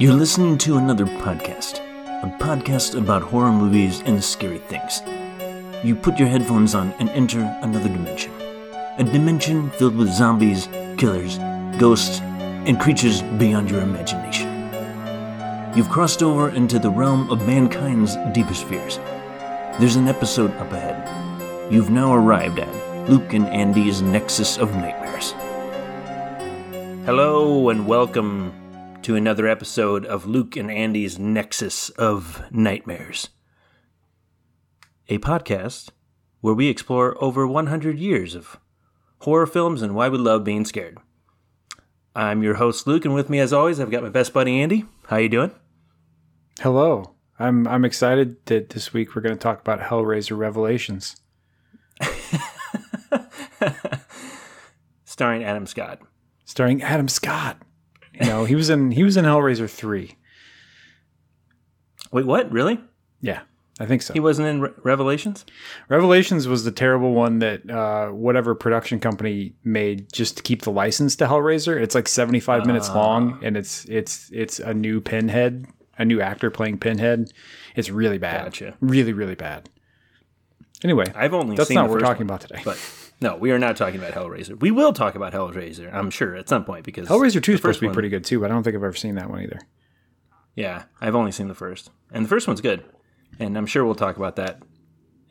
You're listening to another podcast, a podcast about horror movies and scary things. You put your headphones on and enter another dimension. A dimension filled with zombies, killers, ghosts, and creatures beyond your imagination. You've crossed over into the realm of mankind's deepest fears. There's an episode up ahead. You've now arrived at Luke and Andy's Nexus of Nightmares. Hello and welcome to another episode of Luke and Andy's Nexus of Nightmares, a podcast where we explore over 100 years of horror films and why we love being scared. I'm your host Luke, and with me, as always, I've got my best buddy Andy. How you doing? Hello. I'm I'm excited that this week we're going to talk about Hellraiser Revelations. Starring Adam Scott. Starring Adam Scott. You know, he was in he was in Hellraiser 3. Wait, what? Really? Yeah, I think so. He wasn't in Re- Revelations? Revelations was the terrible one that uh, whatever production company made just to keep the license to Hellraiser. It's like 75 minutes long and it's it's it's a new Pinhead, a new actor playing Pinhead. It's really bad. Gotcha. Really really bad. Anyway, I've only that's seen not what we're talking one, about today. But no, we are not talking about Hellraiser. We will talk about Hellraiser, I'm sure, at some point because Hellraiser 2 is supposed to be one- pretty good too, but I don't think I've ever seen that one either. Yeah, I've only seen the first, and the first one's good, and I'm sure we'll talk about that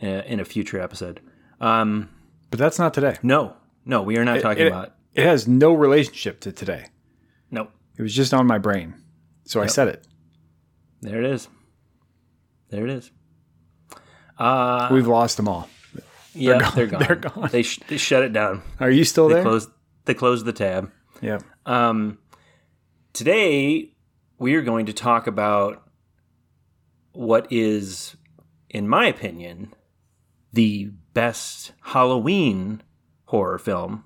uh, in a future episode. Um, But that's not today. no, no, we are not talking it- about. It has no relationship to today. No, It was just on my brain. So I said it. there it is. There it is. Uh, We've lost them all. Yeah, gone. they're gone. They're gone. They, sh- they shut it down. Are you still They there? closed. They closed the tab. Yeah. Um, today we are going to talk about what is, in my opinion, the best Halloween horror film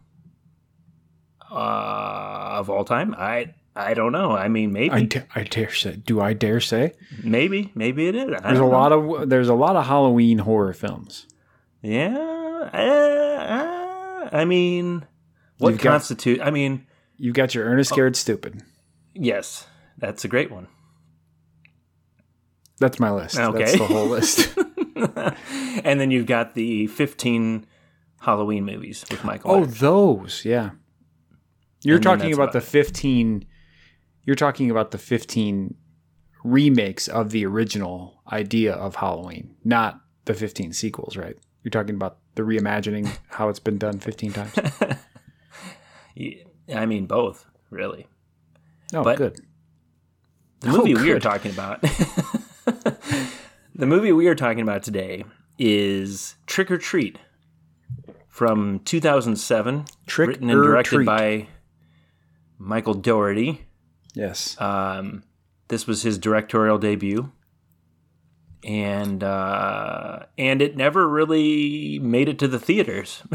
uh, of all time. I I don't know. I mean, maybe, I, da- I dare say. Do I dare say? maybe, maybe it is. I There's a know. lot of there's a lot of Halloween horror films. Yeah. uh, uh, I mean, what You've got- constitute? I mean, You've got your Ernest Scared Stupid. yes, that's a great one. That's my list. Okay. That's the whole list. and then you've got the 15 Halloween movies with Michael. oh, Myers. those. Yeah. You're And talking about about the 15 You're talking about the 15 remakes of the original idea of Halloween, not the 15 sequels, right? You're talking about the reimagining how it's been done 15 times. I mean, both, really. Oh, But- good. The movie we are talking about, the movie we are talking about today is Trick or Treat from 2007, Trick written and directed Treat. by Michael Dougherty. Yes. Um, this was his directorial debut, and uh, and it never really made it to the theaters.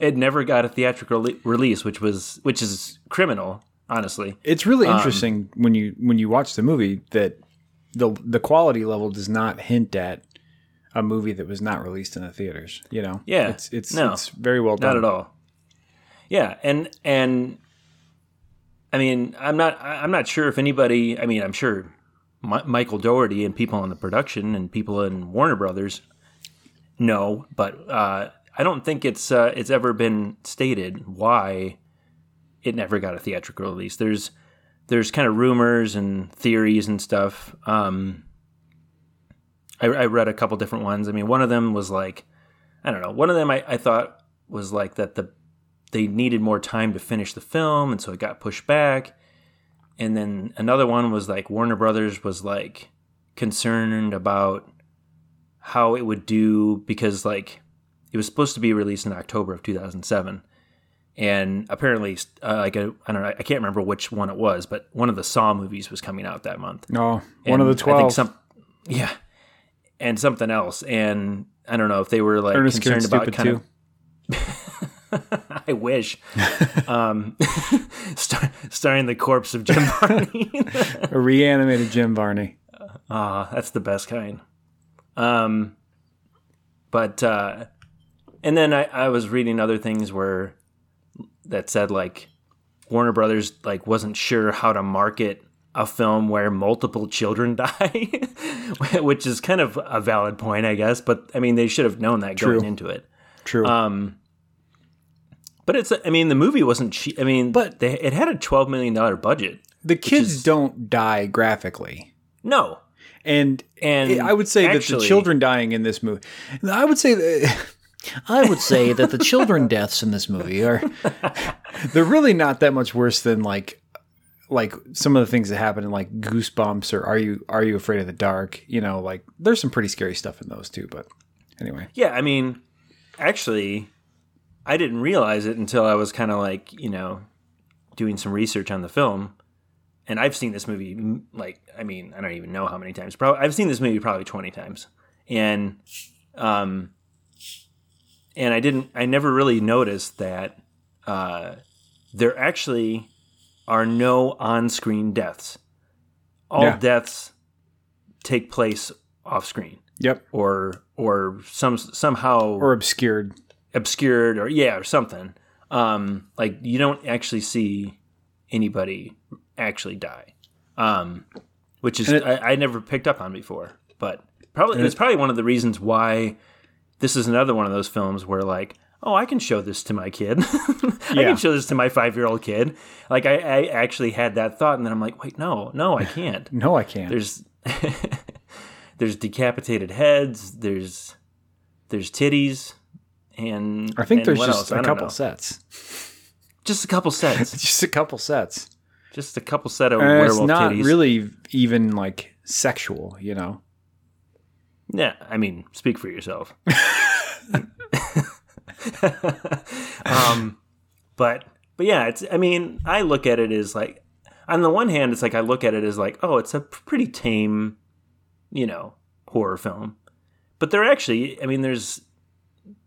it never got a theatrical le- release, which was which is criminal, honestly. It's really Um, interesting when you when you watch the movie that the the quality level does not hint at a movie that was not released in the theaters. You know, Yeah. it's it's No. it's very well done. Not at all. Yeah, and and I mean, I'm not I'm not sure if anybody. I mean, I'm sure Mi- Michael Dougherty and people on the production and people in Warner Brothers know, but uh, I don't think it's uh, it's ever been stated why it never got a theatrical release. There's there's kind of rumors and theories and stuff. Um, I, I read a couple different ones. I mean, one of them was like, I don't know. One of them I, I thought was like that the they needed more time to finish the film, and so it got pushed back. And then another one was like Warner Brothers was like concerned about how it would do because like it was supposed to be released in October of 2007 and apparently uh, like a, I don't know I can't remember which one it was but one of the Saw movies was coming out that month No, one of the the I think some, yeah, and something else. And I don't know if they were like Ernest concerned about kind too. of. I wish. um, star, starring the corpse of Jim Varney. A reanimated Jim Varney. Ah, that's the best kind. Um, but uh, and then I, I was reading other things where that said like Warner Brothers like wasn't sure how to market a film where multiple children die, which is kind of a valid point, I guess. But I mean, they should have known that True. going into it. True. Um, but it's, I mean, the movie wasn't cheap. I mean, But- they, it had a twelve million dollar budget. the kids is- don't die graphically. No, And and I would say that the children dying in this movie. I would say that I would say that the children deaths in this movie are they're really not that much worse than like like some of the things that happen in like Goosebumps or Are You Are You Afraid of the Dark? You know, like there's some pretty scary stuff in those too. But anyway, Yeah, I mean, actually, I didn't realize it until I was kind of like, you know, doing some research on the film. And I've seen this movie, like, I mean, I don't even know how many times. Probably, I've seen this movie probably 20 times. And, um, and I didn't, I never really noticed that, uh, there actually are no on screen deaths. All Yeah. deaths take place off screen yep, or or some somehow or obscured. Obscured or yeah or something. Um like you don't actually see anybody actually die. Um which is it- I, I never picked up on before but probably it's probably one of the reasons why this is another one of those films where like oh i can show this to my kid. I Yeah. can show this to my five year old kid. Like I, I actually had that thought and then i'm like wait no no i can't. No, I can't. there's there's decapitated heads. There's there's titties and I think and there's just a couple know. sets. just a couple sets Just a couple sets. just a couple set of And it's not titties really even like sexual, you know. yeah i mean speak for yourself um but but yeah it's i mean i look at it as like on the one hand it's like i look at it as like oh it's a pretty tame you know horror film but there actually i mean there's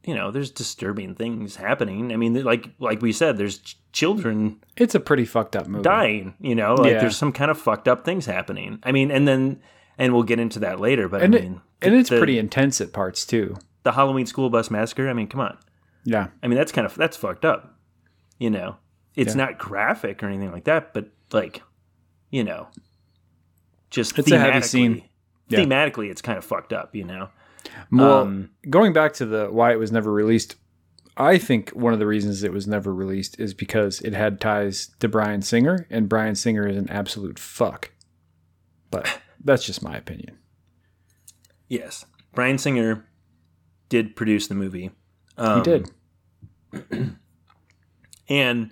you know there's disturbing things happening i mean like like we said there's ch- children It's a pretty fucked up movie. dying you know like Yeah. there's some kind of fucked up things happening i mean and then and we'll get into that later but And i it, mean and it's the- pretty intense at parts too. the halloween school bus massacre i mean come on Yeah. I mean, that's kind of that's fucked up. You know, it's not graphic or anything like that, but like, you know, just It's a heavy scene. Yeah. Thematically, it's kind of fucked up. You know, Well, Um, going back to the why it was never released, I think one of the reasons it was never released is because it had ties to Bryan Singer, and Bryan Singer is an absolute fuck. But that's just my opinion. yes, Bryan Singer did produce the movie. Um, He did. and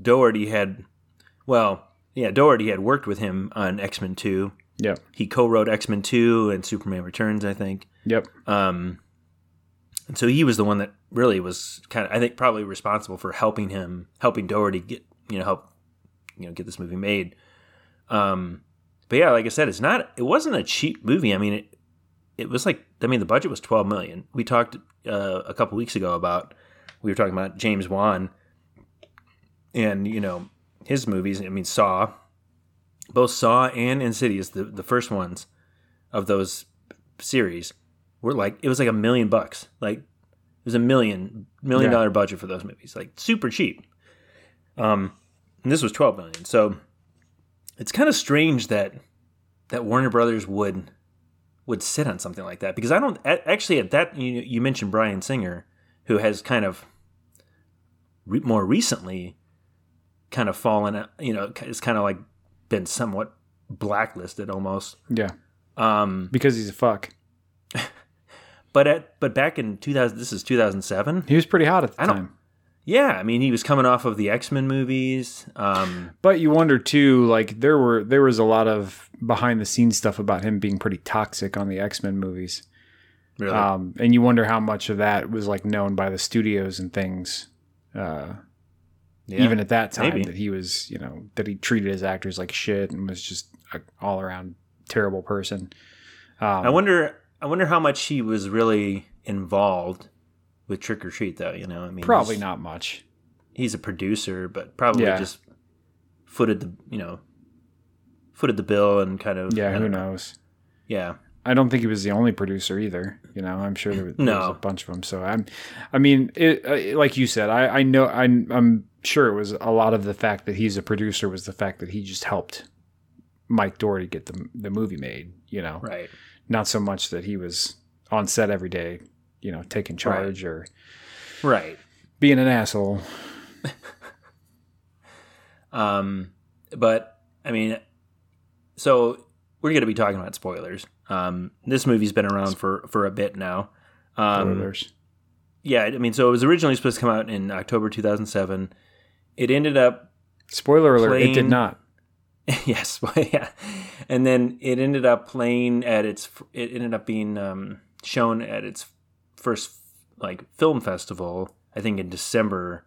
Dougherty had, well, yeah, Dougherty had worked with him on X Men Two. Yep. He co-wrote X Men Two and Superman Returns, I think. Yep. Um, and so he was the one that really was kind of, I think, probably responsible for helping him, helping Dougherty get, you know, help, you know, get this movie made. Um, but yeah, like I said, it's not, it wasn't a cheap movie. I mean, it, it was like, I mean, the budget was 12 million. We talked uh, a couple weeks ago about, we were talking about James Wan and, you know, his movies. I mean, Saw, both Saw and Insidious, the, the first ones of those series were like it was like a million bucks. Like it was a million million Yeah. dollar budget for those movies. Like super cheap. Um and this was 12 million. So it's kind of strange that that Warner Brothers would would sit on something like that because I don't actually at that you you mentioned Bryan Singer who has kind of re- more recently kind of fallen you know it's kind of like been somewhat blacklisted almost Yeah. um Because he's a fuck. But at but back in 2000 this is 2007 He was pretty hot at the I time. yeah i mean he was coming off of the x-men movies um But you wonder too, like there were there was a lot of behind the scenes stuff about him being pretty toxic on the X Men movies. really Um, and you wonder how much of that was like known by the studios and things. Uh, yeah. even at that time maybe. that he was, you know, that he treated his actors like shit and was just a all around terrible person. Um, i wonder i wonder how much he was really involved with trick or treat though you know i mean probably not much. he's a producer but probably Yeah. just footed the you know footed the bill and kind of Yeah, who know. knows? yeah I don't think he was the only producer either. You know, I'm sure there was, there was a bunch of them. So I'm, I mean, it, uh, like you said, I, I know, I'm, I'm sure it was a lot of the fact that he's a producer was the fact that he just helped Mike Dougherty get the the movie made. You know, Right. Not so much that he was on set every day. You know, taking charge or Right. being an asshole. Um, but I mean, so we're going to be talking about spoilers. Um, this movie's been around for for a bit now. Um, Spoilers. yeah, I mean, so it was originally supposed to come out in October 2007. It ended up, Spoiler alert! It did not. yes, yeah, and then it ended up playing at its. It ended up being um, shown at its first like film festival. I think in December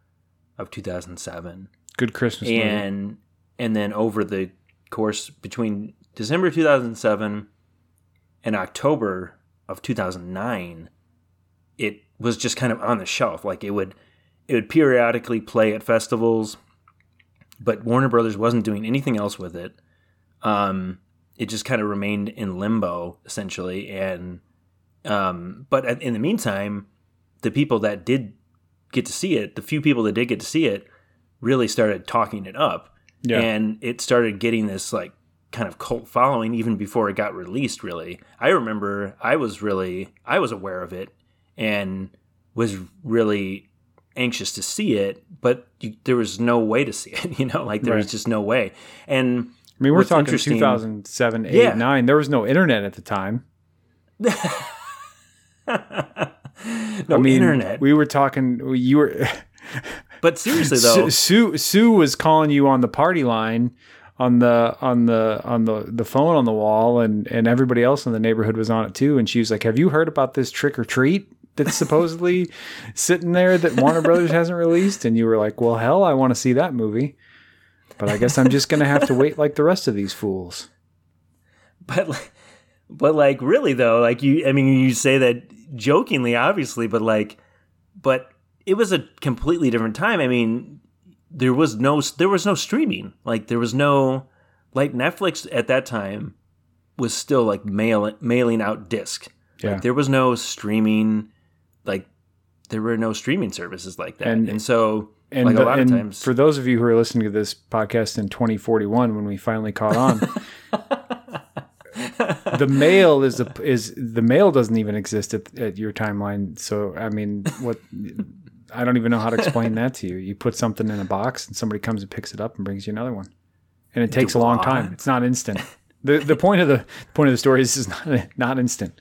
of 2007. Good Christmas movie. and and then over the course between December 2007 and October of 2009 it was just kind of on the shelf like it would it would periodically play at festivals but Warner Brothers wasn't doing anything else with it. Um it just kind of remained in limbo essentially and um but in the meantime the people that did get to see it the few people that did get to see it really started talking it up. Yeah. and it started getting this like kind of cult following even before it got released really. I remember i was really i was aware of it and was really anxious to see it but you, there was no way to see it you know like there was just no way and I mean, we're talking interesting- 2007, 8, Yeah. 9. There was no internet at the time. no I mean, internet We were talking. You were. but seriously though Sue, Sue Sue was calling you on the party line on the on the on the the phone on the wall and and everybody else in the neighborhood was on it too and she was like have you heard about this trick or treat that's supposedly sitting there that Warner Brothers hasn't released and you were like well hell I want to see that movie. But I guess I'm just going to have to wait like the rest of these fools. But like, but like really though like you i mean you say that jokingly obviously but like but it was a completely different time. I mean there was no there was no streaming. Like there was no like netflix at that time was still like mail, mailing out disc. Yeah. like there was no streaming there were no streaming services like that. And- and, so and, like a lot of times for those of you who are listening to this podcast in 2041 when we finally caught on the mail is a, is the mail doesn't even exist at, at your timeline. So i mean what i don't even know how to explain that to you. You put something in a box and somebody comes and picks it up and brings you another one. And it takes a long time. It's not instant. The the point of the point of the story is this is not not instant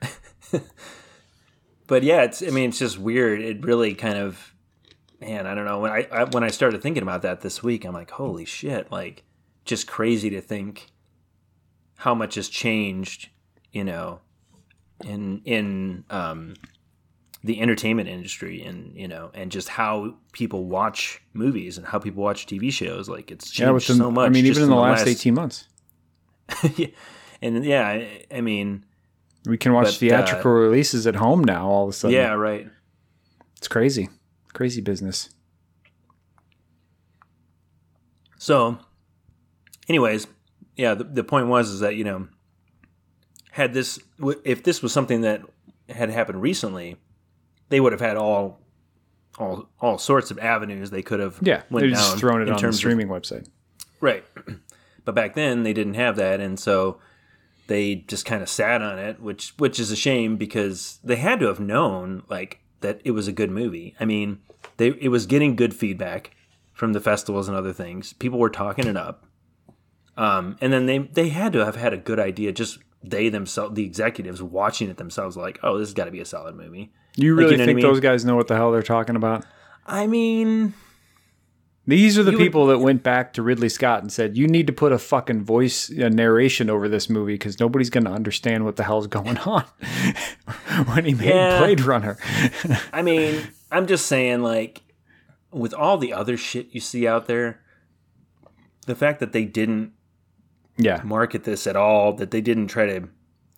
but yeah, it's. I mean, it's just weird. It really kind of, man. I don't know. When I, I when I started thinking about that this week, I'm like, holy shit! Like, just crazy to think how much has changed. You know, in in um, the entertainment industry, and you know, and just how people watch movies and how people watch TV shows. Like, it's changed yeah the, so much. i mean even in the last 18 months yeah. and yeah, I, I mean, we can watch But, uh, theatrical releases at home now all of a sudden yeah, right. it's crazy crazy business So, anyways, yeah, the, the point was is that you know, had this if this was something that had happened recently, they would have had all all all sorts of avenues they could have yeah went just throwing it in on the terms of- streaming website right. But back then they didn't have that, and so they just kind of sat on it, which which is a shame because they had to have known like that it was a good movie. I mean, they it was getting good feedback from the festivals and other things. People were talking it up, um, and then they they had to have had a good idea. Just they themselves, the executives watching it themselves, like, oh, this has got to be a solid movie. You Like, really you know what I think mean? those guys know what the hell they're talking about? I mean, These are the You would- people that went back to Ridley Scott and said, "You need to put a fucking voice a narration over this movie because nobody's going to understand what the hell's going on." when he made Yeah. Blade Runner, I mean, I'm just saying, like, with all the other shit you see out there, the fact that they didn't yeah, market this at all, that they didn't try to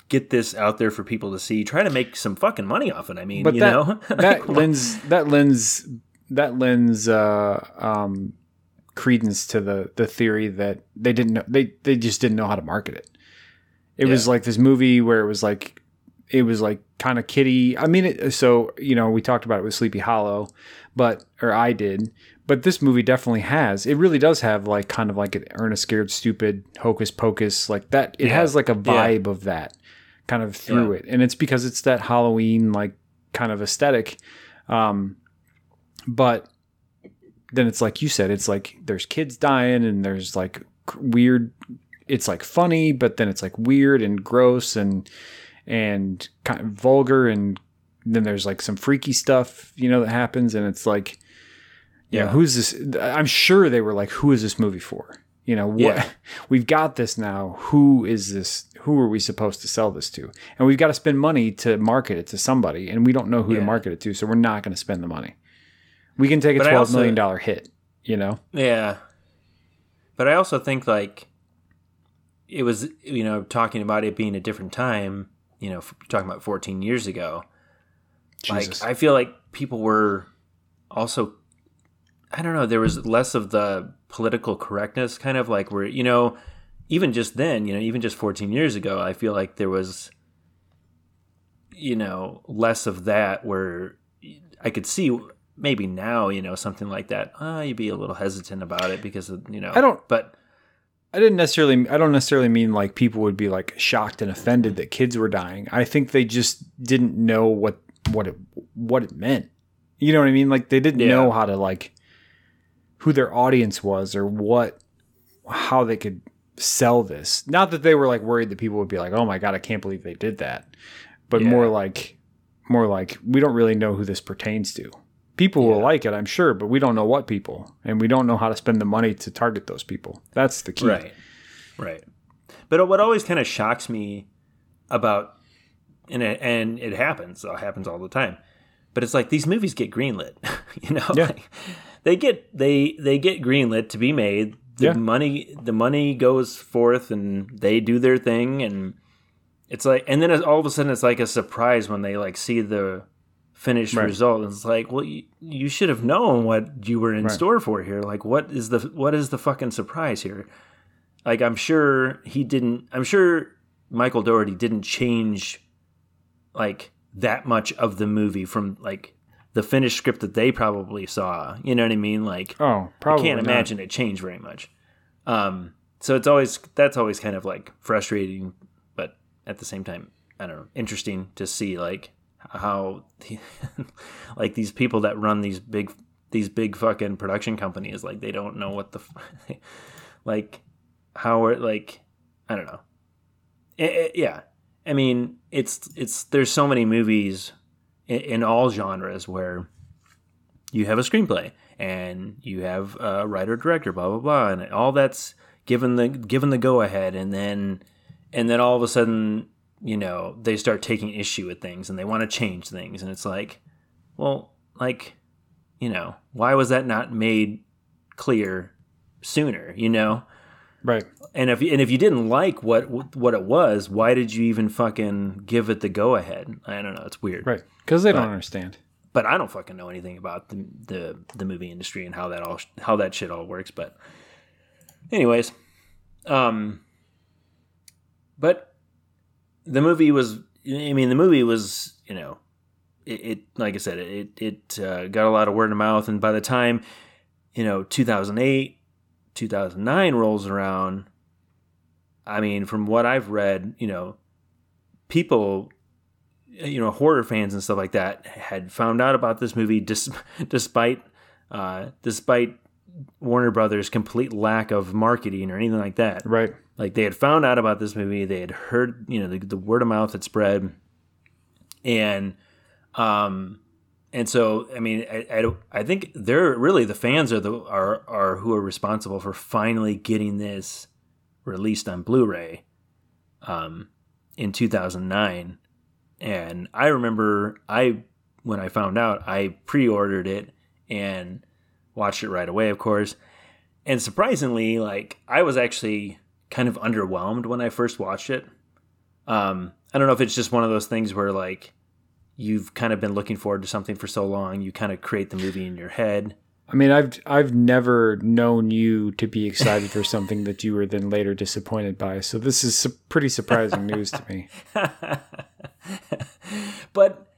get this out there for people to see, try to make some fucking money off it. I mean, but you that know, that lends that lends that lends uh, um, credence to the the theory that they didn't know they they just didn't know how to market it. It was like this movie where it was like it was like kind of kitty. I mean, it, so you know, we talked about it with Sleepy Hollow, but or I did, but this movie definitely has. It really does have like kind of like an Ernest, Scared Stupid, Hocus Pocus, like that. It Yeah. has like a Yeah. vibe of that kind of through Yeah. it, and it's because it's that Halloween like kind of aesthetic. Um, but then it's like you said, it's like there's kids dying and there's like weird. It's like funny, but then it's like weird and gross and and kind of vulgar and then there's like some freaky stuff you know that happens and it's like yeah, Yeah. who's this i'm sure they were like who is this movie for you know what Yeah. we've got this now who is this who are we supposed to sell this to and we've got to spend money to market it to somebody and we don't know who to market it to so we're not going to spend the money we can take a twelve also- million dollar hit you know Yeah. But I also think like it was you know talking about it being a different time, you know, f- talking about 14 years ago. Jesus. Like I feel like people were also I don't know, there was less of the political correctness kind of like where you know even just then, you know, even just 14 years ago, I feel like there was you know, less of that where I could see maybe now, you know, something like that, uh, you'd be a little hesitant about it because of, you know, I don't- but I didn't necessarily. I don't necessarily mean like people would be like shocked and offended that kids were dying. I think they just didn't know what what it what it meant. You know what I mean? Like they didn't Yeah. know how to like who their audience was or what how they could sell this. Not that they were like worried that people would be like, "Oh my god, I can't believe they did that," but Yeah. more like more like we don't really know who this pertains to. People will like it, I'm sure, but we don't know what people, and we don't know how to spend the money to target those people. That's the key. Right. Right. But what always kind of shocks me about and it, and it happens, it happens all the time. But it's like these movies get greenlit, you know? Yeah. Like, they get they they get greenlit to be made. The Yeah. money the money goes forth and they do their thing and it's like and then all of a sudden it's like a surprise when they like see the finished Right. result. It's like, well, you, you should have known what you were in Right. store for here. Like, what is the what is the fucking surprise here? Like, I'm sure he didn't. I'm sure Michael Dougherty didn't change like that much of the movie from like the finished script that they probably saw. You know what I mean? Like, Oh, probably. I can't not. imagine it changed very much. Um, so it's always that's always kind of like frustrating, but at the same time, I don't know, interesting to see like how like these people that run these big these big fucking production companies like they don't know what the like how are like I don't know. It- it- yeah, I mean it's it's there's so many movies in, in all genres where you have a screenplay and you have a writer director blah blah blah and all that's given the given the go ahead and then and then all of a sudden you know they start taking issue with things and they want to change things and it's like well like you know why was that not made clear sooner you know Right. and if and if you didn't like what what it was why did you even fucking give it the go ahead i don't know it's weird Right. Because they don't understand. but I don't fucking know anything about the, the the movie industry and how that all how that shit all works. But, anyways, um, but the movie was. I mean, the movie was. You know, it, it like I said, it it uh, got a lot of word of mouth, and by the time you know 2008, 2009 rolls around, I mean, from what I've read, you know, people you know horror fans and stuff like that had found out about this movie dis- despite uh, despite Warner Brothers' complete lack of marketing or anything like that. Right. Like they had found out about this movie, they had heard you know the, the word of mouth had spread, and um and so I mean I, I, I think they're really the fans are the are are who are responsible for finally getting this released on Blu-ray um in 2009 and I remember I when I found out I pre-ordered it and watched it right away of course and surprisingly like I was actually kind of underwhelmed when I first watched it um I don't know if it's just one of those things where like you've kind of been looking forward to something for so long you kind of create the movie in your head I mean, I've I've never known you to be excited for something that you were then later disappointed by. So this is su- pretty surprising news to me. but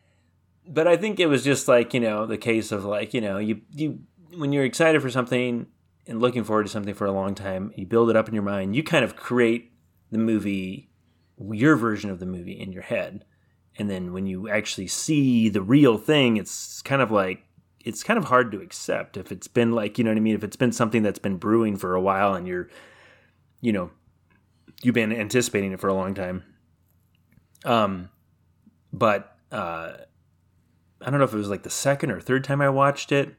but I think it was just like you know the case of like you know you you when you're excited for something and looking forward to something for a long time, you build it up in your mind. You kind of create the movie, your version of the movie in your head, and then when you actually see the real thing, it's kind of like it's kind of hard to accept if it's been like you know what I mean. If it's been something that's been brewing for a while and you're, you know, you've been anticipating it for a long time. Um, but uh, I don't know if it was like the second or third time I watched it.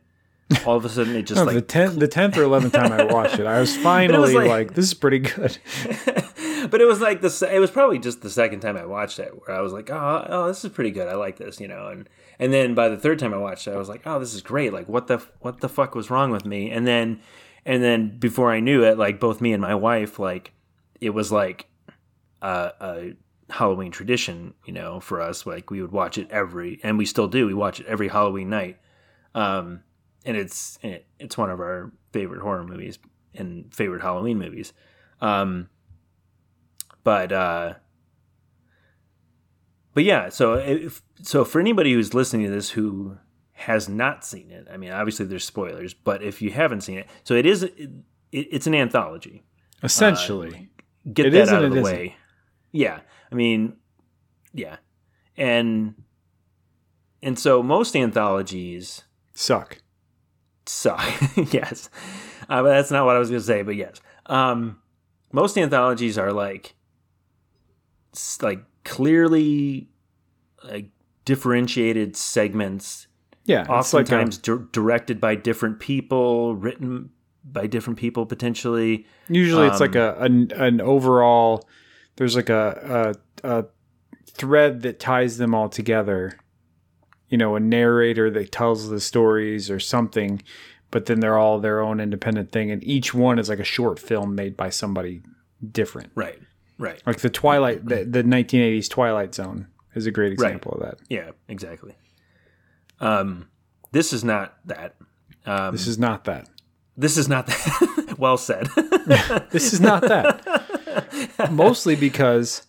All of a sudden, it just No, like the tenth, the tenth or eleventh time I watched it, I was finally like- like, "This is pretty good." but it was like the it was probably just the second time I watched it where I was like, oh, oh, this is pretty good. I like this, you know. And and then by the third time I watched it, I was like, oh, this is great. Like, what the what the fuck was wrong with me? And then and then before I knew it, like both me and my wife, like it was like a, a Halloween tradition, you know, for us. Like we would watch it every, and we still do. We watch it every Halloween night. Um, and it's it's one of our favorite horror movies and favorite Halloween movies. Um, but uh, but yeah, so if so for anybody who's listening to this who has not seen it, I mean, obviously there's spoilers, but if you haven't seen it, so it is it, it's an anthology. Essentially, Get It that out of the isn't. way. Yeah, I mean, yeah, and and so most anthologies suck. Suck. yes, uh, but that's not what I was going to say. But yes, um, most anthologies are like, like clearly, like differentiated segments. Yeah, it's like a- Oftentimes directed by different people, written by different people potentially. Usually, it's like Um, a an, an overall. There's like a, a a thread that ties them all together. You know, a narrator that tells the stories or something, but then they're all their own independent thing, and each one is like a short film made by somebody different. Right. Right. Like the Twilight, the, the 1980s Twilight Zone is a great example of that. Yeah. Exactly. Um, this is not that. Um, This is not that. this is not that. well said. This is not that. Mostly because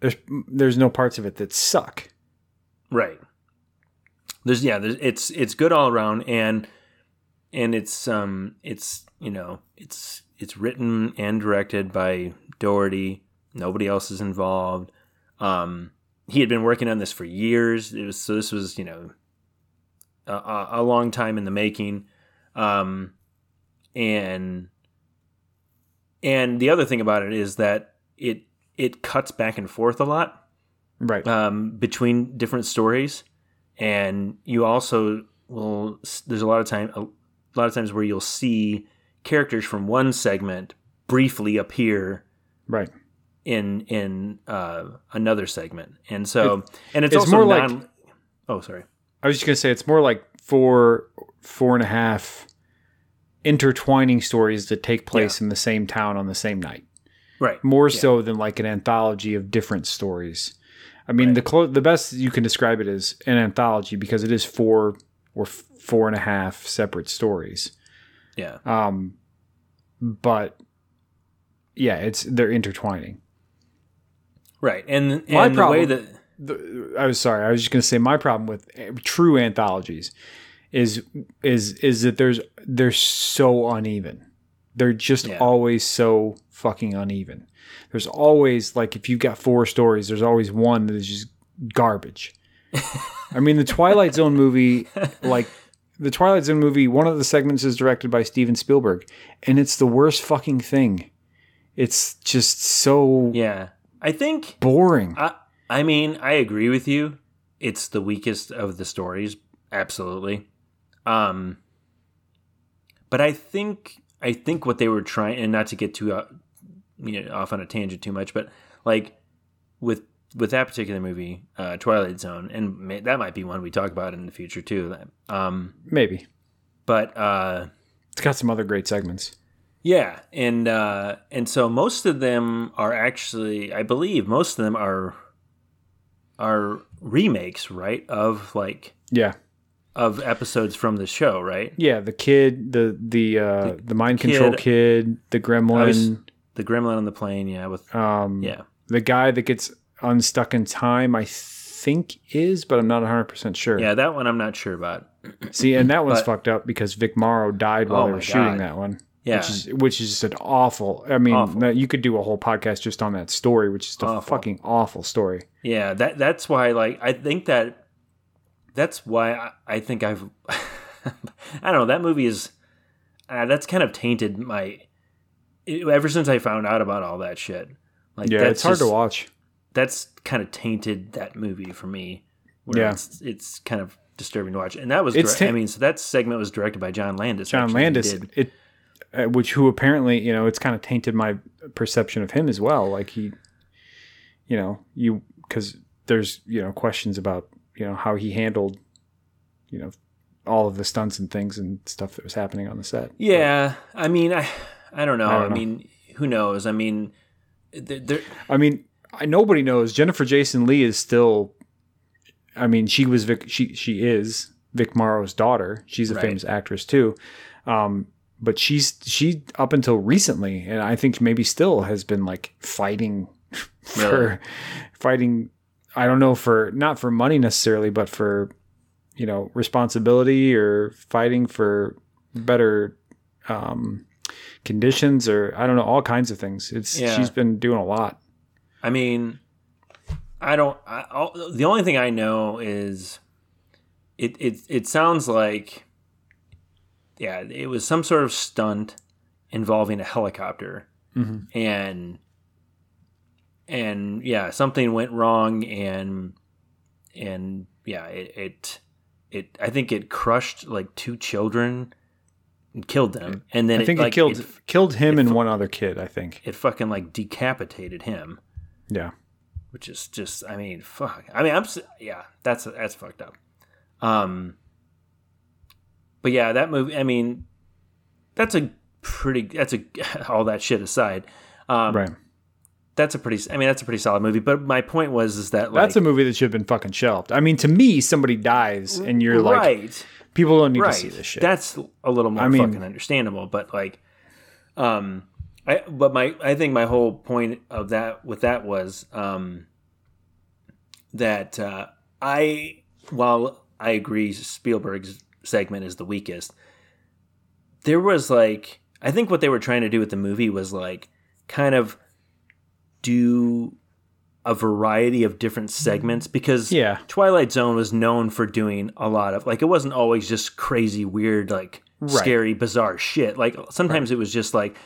there's there's no parts of it that suck. Right. There's yeah, there's it's it's good all around and and it's um it's you know, it's it's written and directed by Dougherty. Nobody else is involved. Um he had been working on this for years. It was so this was, you know, a, a, long time in the making. Um and and the other thing about it is that it it cuts back and forth a lot Right. um, between different stories, and you also will. There's a lot of time, a lot of times where you'll see characters from one segment briefly appear right. in in uh, another segment, and so and it's, it's also more like- oh, sorry. I was just gonna say it's more like four four and a half intertwining stories that take place in the same town on the same night. Right. More so than like an anthology of different stories. I mean, the clo- the best you can describe it is an anthology because it is four or f- four and a half separate stories. Yeah. Um, but yeah, it's they're intertwining. Right. And and My the way problem- that the, I was sorry. I was just going to say my problem with uh, true anthologies is is is that there's they're so uneven. They're just Yeah. always so fucking uneven. There's always like if you've got four stories, there's always one that is just garbage. I mean, the Twilight Zone movie, like the Twilight Zone movie, one of the segments is directed by Steven Spielberg, and it's the worst fucking thing. It's just so yeah, I think boring. I I mean, I agree with you. It's the weakest of the stories, absolutely. Um but I think I think what they were trying and not to get too uh, you know, off on a tangent too much, but like with with that particular movie, uh, Twilight Zone, and may, that might be one we talk about in the future too. Um, Maybe but uh, it's got some other great segments. yeah, and uh, and so most of them are actually, I believe, most of them are are remakes, right? Of like Yeah, of episodes from the show, right? yeah. The kid, the the uh, the, mind control kid- kid, the gremlin, The Gremlin on the plane, yeah, with um, yeah, the guy that gets Unstuck in Time, I think is, but I'm not 100 percent sure. Yeah, that one I'm not sure about. See, and that one's But- fucked up because Vic Morrow died while Oh they were shooting God. that one. Yeah. Which is which is just an awful. I mean, Awful. you could do a whole podcast just on that story, which is a Awful. fucking awful story. Yeah, that that's why like I think that that's why I, I think I've I don't know that movie is uh, that's kind of tainted my ever since I found out about all that shit. Like Yeah, that's it's hard just- to watch. That's kind of tainted that movie for me. Yeah. it's it's kind of disturbing to watch. And that was It's direct, I mean, so that segment was directed by John Landis. John actually, Landis, did. it, uh, which who apparently you know it's kind of tainted my perception of him as well. Like he, you know, you because there's you know questions about you know how he handled, you know, all of the stunts and things and stuff that was happening on the set. Yeah, I mean, I I don't know. I, I don't know. mean, who knows? I mean, I mean, I, nobody knows. Jennifer Jason Leigh is still. I mean, she was Vic. She she is Vic Morrow's daughter. She's a Right. famous actress too. Um, but she's she up until recently, and I think maybe still has been like fighting for Really? fighting. I don't know for not for money necessarily, but for you know responsibility or fighting for better um, conditions or I don't know all kinds of things. It's Yeah. she's been doing a lot. I mean, I don't. I, all, the only thing I know is it. It it sounds like yeah, it was some sort of stunt involving a helicopter, Mhm. and and yeah, something went wrong, and and yeah, it it, it I think it crushed like two children and killed them, and then I think it, it like, killed it, killed him and one other kid. I think. it fucking like decapitated him Yeah. which is just I mean fuck I mean I'm yeah that's that's fucked up um but yeah that movie I mean that's a pretty that's a all that shit aside um Right. that's a pretty I mean that's a pretty solid movie but my point was is that like That's a movie that should have been fucking shelved. I mean, to me, somebody dies and you're like, right people don't need right to see this shit. that's a little more I mean- fucking understandable but like um I but my I think my whole point of that with that was um that uh I while I agree Spielberg's segment is the weakest there was like I think what they were trying to do with the movie was like kind of do a variety of different segments because Yeah. Twilight Zone was known for doing a lot of like it wasn't always just crazy weird like Right. scary bizarre shit. Like sometimes it was just like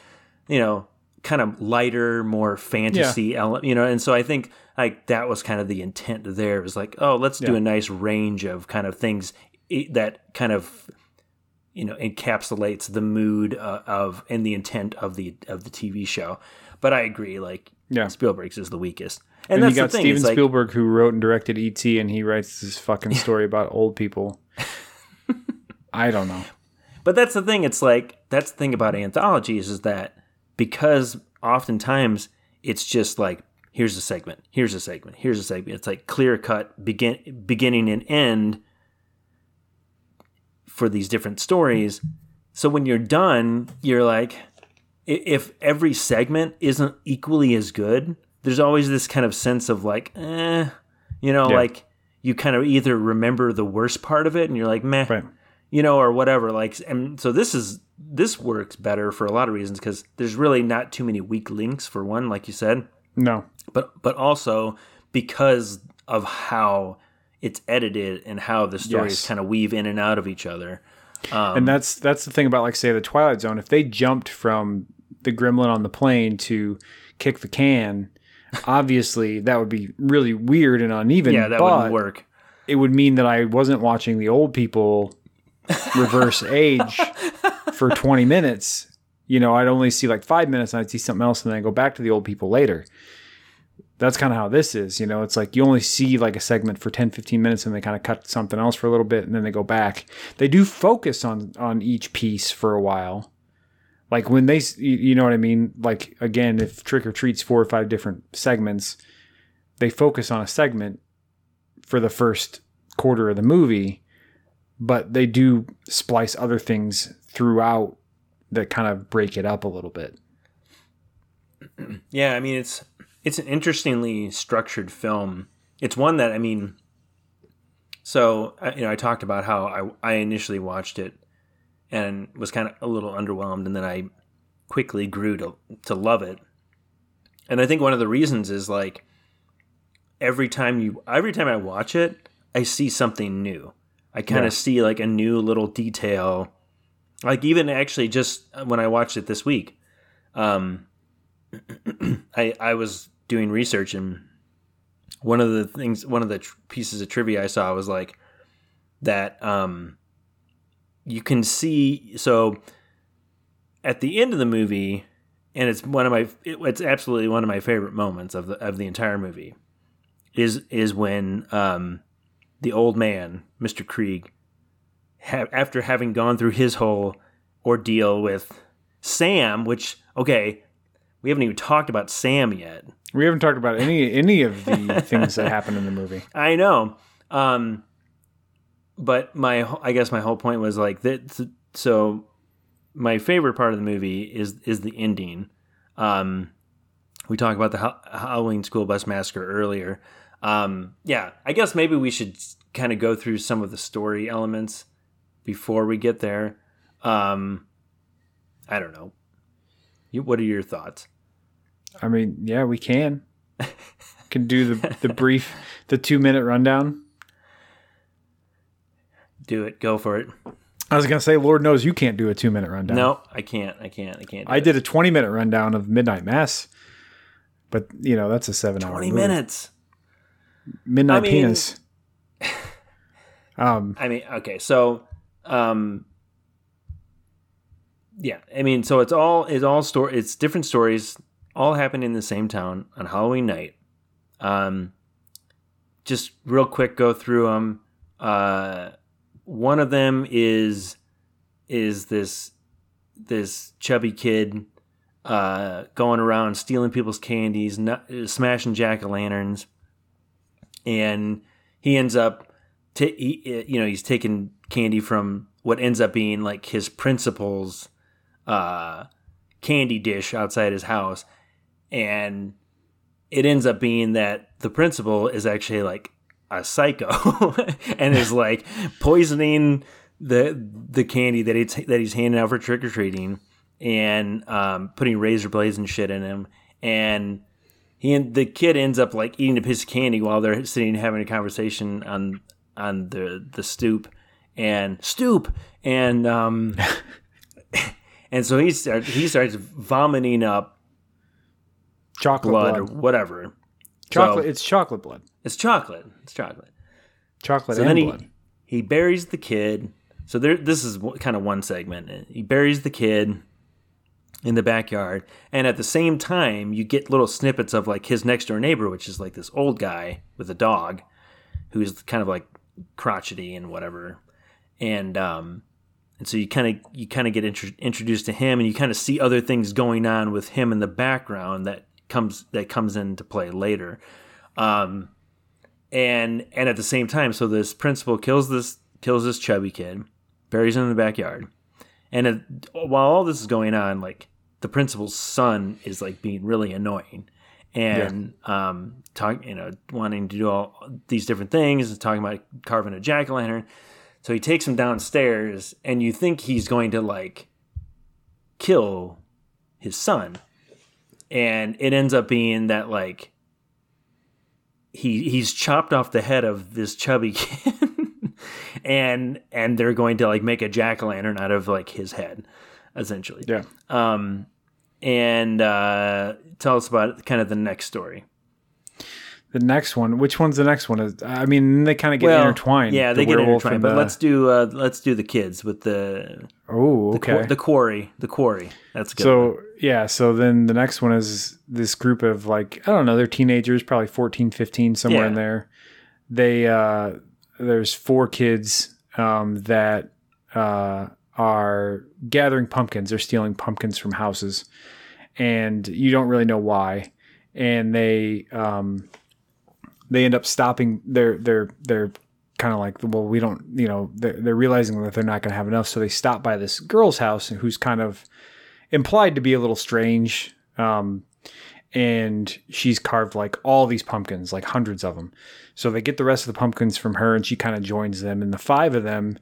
you know kind of lighter more fantasy element you know and so I think like that was kind of the intent there. It was like oh let's do a nice range of kind of things that kind of you know encapsulates the mood uh, of and the intent of the of the TV show. But I agree like Yeah. Spielberg's is the weakest and, and that's you got the thing Steven like, Spielberg who wrote and directed E.T. and he writes this fucking story about old people. I don't know. But that's the thing. It's like that's the thing about anthologies is that because oftentimes it's just like here's a segment, here's a segment, here's a segment. It's like clear cut begin beginning and end for these different stories. So when you're done, you're like if every segment isn't equally as good, there's always this kind of sense of like, eh, you know, Yeah. like you kind of either remember the worst part of it and you're like, meh, Right. you know, or whatever. Like, and so this is this works better for a lot of reasons because there's really not too many weak links for one, like you said, No. but but also because of how it's edited and how the stories Yes. kind of weave in and out of each other. Um, and that's that's the thing about like say the Twilight Zone. If they jumped from the gremlin on the plane to kick the can, obviously that would be really weird and uneven. yeah, that wouldn't work. It would mean that I wasn't watching the old people reverse age for 20 minutes. You know, I'd only see like five minutes and I'd see something else and then I'd go back to the old people later. That's kind of how this is. You know, it's like you only see like a segment for 10, 15 minutes and they kind of cut something else for a little bit and then they go back. They do focus on on each piece for a while. Like when they, you know what I mean? Like again, if Trick or Treat's four or five different segments, they focus on a segment for the first quarter of the movie, but they do splice other things throughout that kind of break it up a little bit. Yeah, I mean it's it's an interestingly structured film. It's one that I mean, so you know, I talked about how I I initially watched it and was kind of a little underwhelmed, and then I quickly grew to to love it. And I think one of the reasons is like every time you every time I watch it, I see something new. I kind Yeah. of see like a new little detail. Like even actually just when I watched it this week, um, I I was doing research and one of the things one of the tr- pieces of trivia I saw was like that um you can see so at the end of the movie and it's one of my it, it's absolutely one of my favorite moments of the of the entire movie is is when um the old man Mr. Kreeg ha- after having gone through his whole ordeal with Sam which okay we haven't even talked about Sam yet We haven't talked about any any of the things that happen in the movie. I know. Um, but my, I guess my whole point was like that. So my favorite part of the movie is is the ending. Um, we talked about the Ha- Halloween school bus massacre earlier. Um, yeah, I guess maybe we should kind of go through some of the story elements before we get there. Um, I don't know. You, what are your thoughts? I mean, yeah, we can. Can do the the brief, the two minute rundown. Do it. Go for it. I was gonna say, Lord knows you can't do a two minute rundown. No, I can't. I can't. I can't. do I it. did a twenty minute rundown of Midnight Mass, but you know that's a seven hour. twenty minutes. Midnight I mean- Penis. Um, I mean, okay, so, um, yeah, I mean, so it's all it's all story. It's different stories, all happen in the same town on Halloween night. Um, just real quick, go through them. Uh, one of them is is this this chubby kid uh, going around stealing people's candies, not, smashing jack o' lanterns, and he ends up ta he, you know he's taking candy from what ends up being like his principal's uh, candy dish outside his house, and it ends up being that the principal is actually like a psycho and is like poisoning the the candy that it's that he's handing out for trick or treating and um, putting razor blades and shit in him and he and the kid ends up like eating a piece of candy while they're sitting having a conversation on on the the stoop and stoop and um and so he starts he starts vomiting up chocolate blood, blood. or whatever Chocolate. So, it's chocolate blood. it's chocolate it's chocolate. Chocolate so and then he blood. he buries the kid. So there this is kind of one segment. He buries the kid in the backyard and at the same time you get little snippets of like his next door neighbor which is like this old guy with a dog who's kind of like crotchety and whatever. And um and so you kind of you kind of get intro- introduced to him and you kind of see other things going on with him in the background that comes that comes into play later. Um and and at the same time so this principal kills this kills this chubby kid buries him in the backyard. And it, while all this is going on like the principal's son is like being really annoying and um talk you know wanting to do all these different things and talking about carving a jack-o'-lantern. So he takes him downstairs and you think he's going to like kill his son. And it ends up being that like he he's chopped off the head of this chubby kid and and they're going to like make a jack-o'-lantern out of like his head essentially Yeah. um and uh tell us about kind of the next story The next one. Which one's the next one? Is I mean, they kind of get intertwined. yeah The they get intertwined but the- let's do uh let's do the kids with the Oh, the, okay. qu- the quarry the quarry that's a good so one. yeah, so then the next one is this group of like I don't know, they're teenagers, probably 14, 15, somewhere Yeah. in there. They uh there's four kids um that uh are gathering pumpkins. They're stealing pumpkins from houses. And you don't really know why. And they um they end up stopping they're they're they're kind of like well we don't you know they're, they're realizing that they're not going to have enough so they stop by this girl's house who's kind of implied to be a little strange um and she's carved like all these pumpkins, like hundreds of them. So they get the rest of the pumpkins from her, and she kind of joins them. And the five of them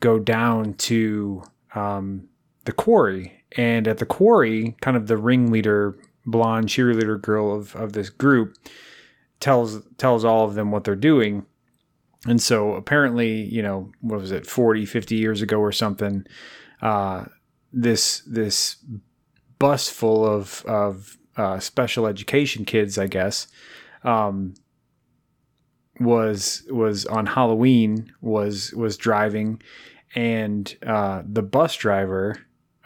go down to um, the quarry, and at the quarry, kind of the ringleader, blonde cheerleader girl of of this group tells tells all of them what they're doing. And so apparently, you know, what was it, 40, 50 years ago or something, uh, this this bus full of of uh, special education kids, I guess, um, was was on Halloween was was driving, and uh, the bus driver,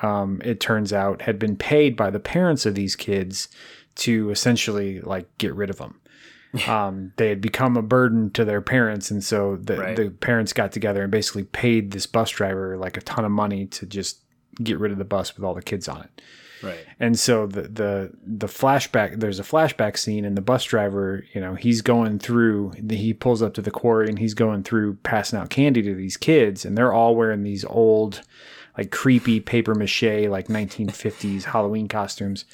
um, it turns out, had been paid by the parents of these kids to essentially like get rid of them. Um, they had become a burden to their parents, and so the Right. the parents got together and basically paid this bus driver like a ton of money to just get rid of the bus with all the kids on it. Right. And so the the the flashback there's a flashback scene and the bus driver, you know, he's going through he pulls up to the quarry and he's going through passing out candy to these kids and they're all wearing these old like creepy paper mache like 1950s Halloween costumes.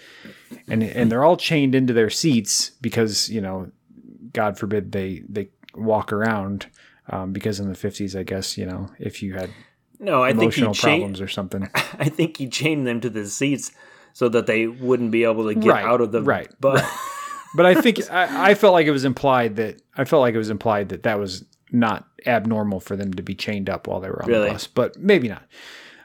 And and they're all chained into their seats because, you know, god forbid they they walk around um, because in the 50s I guess, you know, if you had No, I think he emotional problems or something. I think he chained them to the seats so that they wouldn't be able to get Right, out of the right, But but I think I, I felt like it was implied that I felt like it was implied that that was not abnormal for them to be chained up while they were on Really? the bus, but maybe not.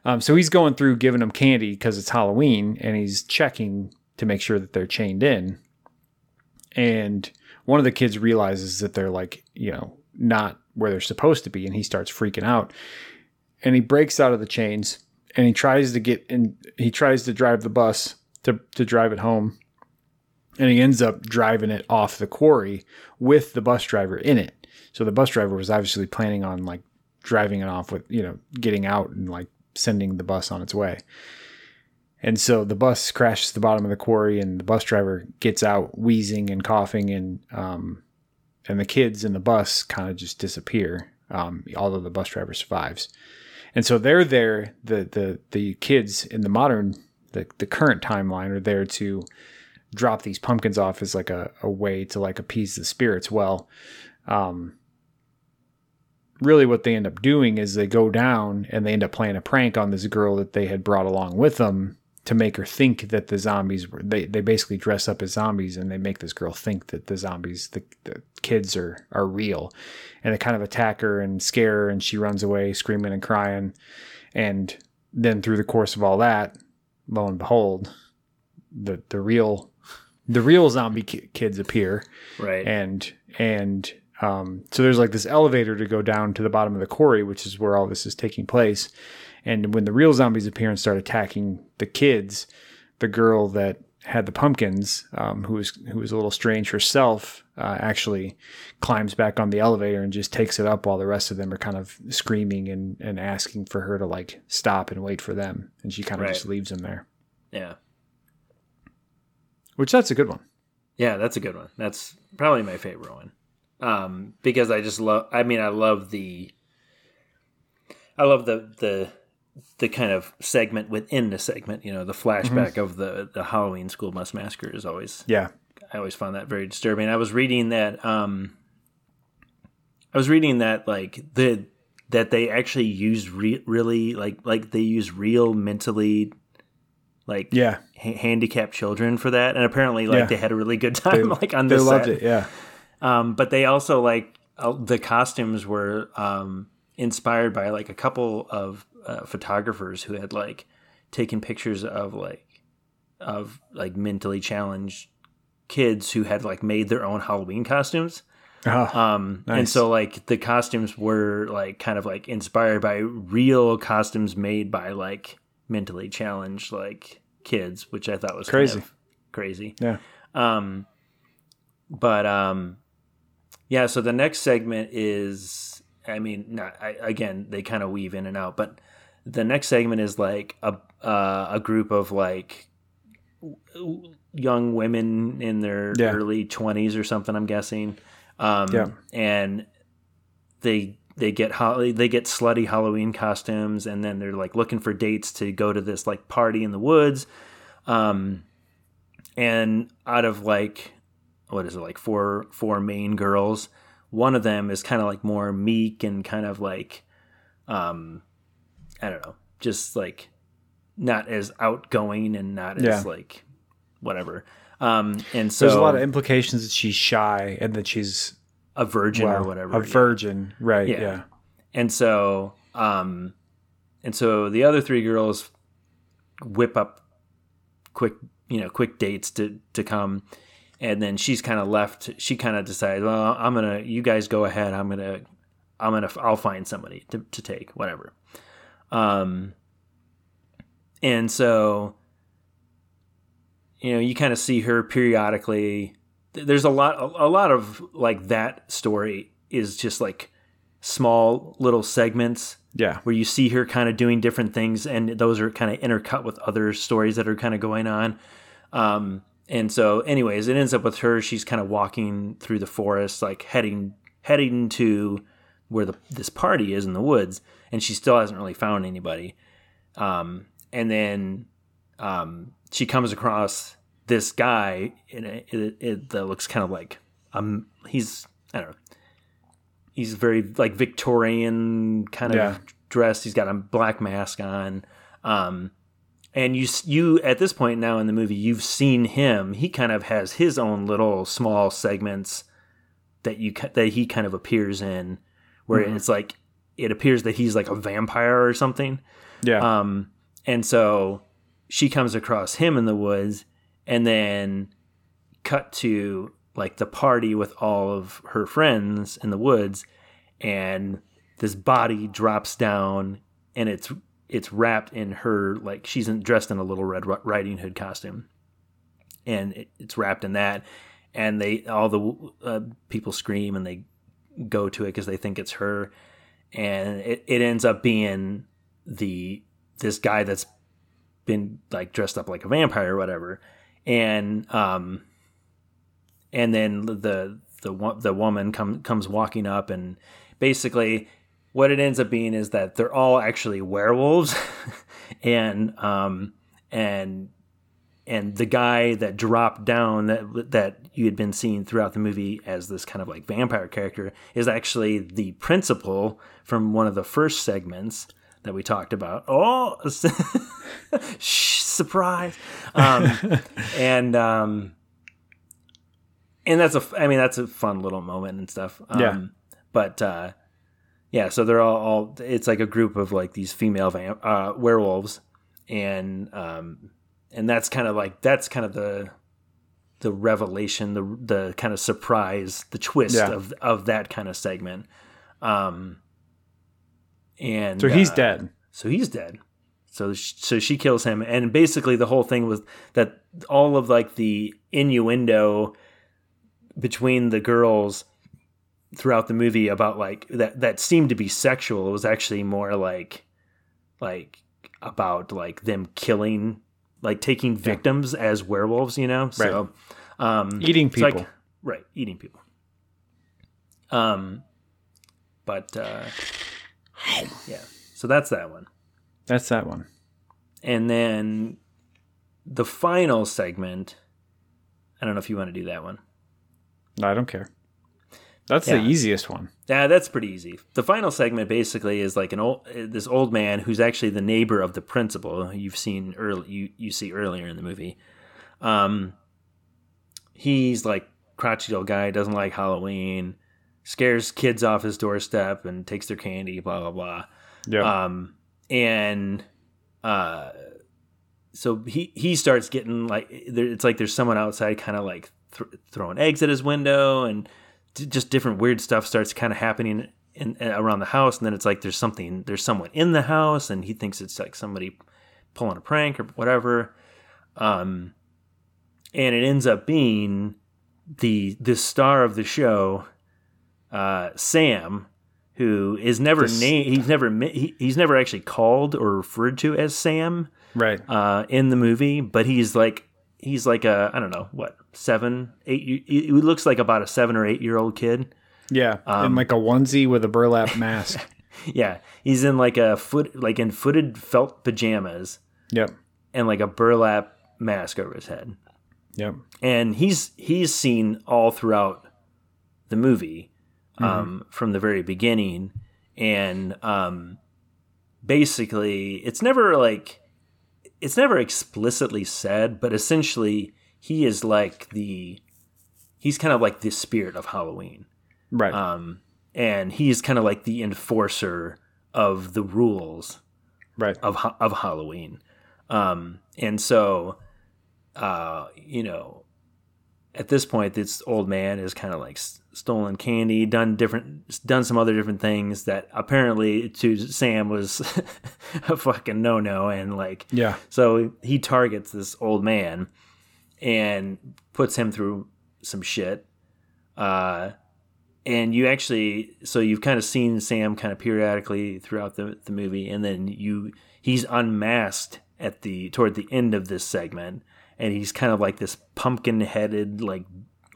Um, so he's going through giving them candy because it's Halloween, and he's checking to make sure that they're chained in. And one of the kids realizes that they're like, you know, not where they're supposed to be, and he starts freaking out. And he breaks out of the chains, and he tries to get in. He tries to drive the bus to to drive it home and he ends up driving it off the quarry with the bus driver in it. So the bus driver was obviously planning on like driving it off with, you know, getting out and like sending the bus on its way. And so the bus crashes the bottom of the quarry and the bus driver gets out wheezing and coughing and um and the kids in the bus kind of just disappear. Um, although the bus driver survives. And so they're there, the the the kids in the modern the, the current timeline are there to drop these pumpkins off as like a, a way to like appease the spirits. Well, um, really what they end up doing is they go down and they end up playing a prank on this girl that they had brought along with them to make her think that the zombies were they, they basically dress up as zombies and they make this girl think that the zombies the, the kids are are real and they kind of attack her and scare her and she runs away screaming and crying and then through the course of all that lo and behold the the real the real zombie ki- kids appear right. and and um, so there's like this elevator to go down to the bottom of the quarry, which is where all this is taking place. And when the real zombies appear and start attacking the kids, the girl that had the pumpkins, um, who was who was a little strange herself, uh, actually climbs back on the elevator and just takes it up while the rest of them are kind of screaming and, and asking for her to like stop and wait for them, and she kind of Right. just leaves them there. yeah. Which that's a good one. Yeah, that's a good one. That's probably my favorite one. Um, because I just love I mean I love the I love the the the kind of segment within the segment, you know, the flashback of the the Halloween school bus massacre is always Yeah. I always found that very disturbing. I was reading that um I was reading that like the that they actually used re- really like like they use real mentally like Yeah. ha- handicapped children for that and apparently like Yeah. they had a really good time like on They the loved set. it. Yeah. Um, but they also like uh, the costumes were um, inspired by like a couple of uh, photographers who had like taken pictures of like of like mentally challenged kids who had like made their own Halloween costumes. Oh, Um, and so like the costumes were like kind of like inspired by real costumes made by like mentally challenged like kids, which I thought was Crazy. kind of crazy. yeah. Um, but um, yeah. So the next segment is, I mean, not I, again. They kind of weave in and out, but the next segment is like a uh, a group of like young women in their Yeah. early twenties or something. I'm guessing. Um, Yeah. and they they get hol- they get slutty Halloween costumes, and then they're like looking for dates to go to this like party in the woods. Um, and out of like what is it like four four main girls, one of them is kind of like more meek and kind of like um I don't know, just like not as outgoing and not Yeah. as like whatever. Um and so There's a lot of implications that she's shy and that she's a virgin well, or whatever. a yeah. virgin, right? Yeah. Yeah. And so, um, and so the other three girls whip up quick, you know, quick dates to to come, and then she's kind of left. She kind of decides, well, I'm gonna, you guys go ahead. I'm gonna, I'm gonna, I'll find somebody to to take, whatever. Um, and so, you know, you kind of see her periodically. There's a lot, a, a lot of like that story is just like small little segments Yeah. where you see her kind of doing different things, and those are kind of intercut with other stories that are kind of going on. Um, and so, anyways, it ends up with her. She's kind of walking through the forest, like heading heading to where the this party is in the woods, and she still hasn't really found anybody. Um, and then um, she comes across this guy in a, it, it, that looks kind of like um he's I don't know he's very like Victorian kind of Yeah. dressed. He's got a black mask on. Um, and you you at this point now in the movie, you've seen him. He kind of has his own little small segments that you that he kind of appears in, where it's like it appears that he's like a vampire or something. Yeah. Um, and so she comes across him in the woods, and then cut to like the party with all of her friends in the woods, and this body drops down, and it's it's wrapped in her like she's in, dressed in a little red riding hood costume, and it, it's wrapped in that, and they all the uh, people scream and they go to it because they think it's her, and it, it ends up being the this guy that's been like dressed up like a vampire or whatever. And um and then the the the woman come, comes walking up and basically what it ends up being is that they're all actually werewolves. And um and and the guy that dropped down that that you had been seeing throughout the movie as this kind of like vampire character is actually the principal from one of the first segments that we talked about. Oh, surprise! Um, and um, and that's a, I mean, that's a fun little moment and stuff. Um, Yeah. But uh, yeah, so they're all, all, it's like a group of like these female vamp, uh, werewolves, and um, and that's kind of like that's kind of the the revelation, the the kind of surprise, the twist Yeah. of of that kind of segment. Um, and so he's uh, dead. so he's dead. So sh- so she kills him, and basically the whole thing was that all of like the innuendo between the girls throughout the movie about like that that seemed to be sexual it was actually more like like about like them killing like taking victims as werewolves you know? So um Eating it's like- people. right eating people. Um but uh yeah. So that's that one. That's that one. and then the final segment i don't know if you want to do that one. No, I don't care. That's Yeah. the easiest one. Yeah, that's pretty easy. The final segment basically is like an old this old man who's actually the neighbor of the principal you've seen early you, you see earlier in the movie. Um he's like crotchety old guy, doesn't like Halloween, scares kids off his doorstep and takes their candy, blah blah blah. Yeah. Um, and uh, so he he starts getting like there, it's like there's someone outside, kind of like th- throwing eggs at his window, and just different weird stuff starts kind of happening in, around the house. And then it's like there's something, there's someone in the house, and he thinks it's like somebody pulling a prank or whatever. Um, and it ends up being the the star of the show, uh, Sam, who is never named. He's never he, he's never actually called or referred to as Sam right. uh, in the movie, but he's like he's like a I don't know what seven eight. He looks like about a seven or eight year old kid. Yeah. um, in like a onesie with a burlap mask. Yeah, he's in like a foot like in footed felt pajamas yep. and like a burlap mask over his head. Yep. and he's he's seen all throughout the movie um, from the very beginning, and um, basically, it's never like it's never explicitly said, but essentially, he is like the he's kind of like the spirit of Halloween, Right. um, and he's kind of like the enforcer of the rules right. of of Halloween, um, and so, uh, you know, at this point, this old man is kind of like stolen candy, done different, done some other different things that apparently to Sam was a fucking no no, and like, Yeah. so he targets this old man and puts him through some shit. Uh, and you actually, so you've kind of seen Sam kind of periodically throughout the, the movie, and then you he's unmasked at the toward the end of this segment, and he's kind of like this pumpkin headed like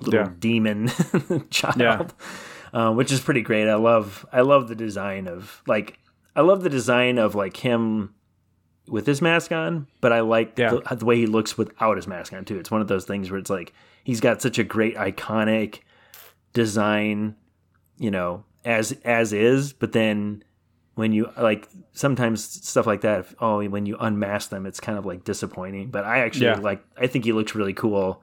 little Yeah. demon child, Yeah. uh, which is pretty great. I love I love the design of like I love the design of like him with his mask on, but I like Yeah. the, the way he looks without his mask on too. It's one of those things where it's like he's got such a great iconic design, you know, as as is, but then when you like sometimes stuff like that, if, oh, when you unmask them, it's kind of like disappointing. But I actually Yeah. like I think he looks really cool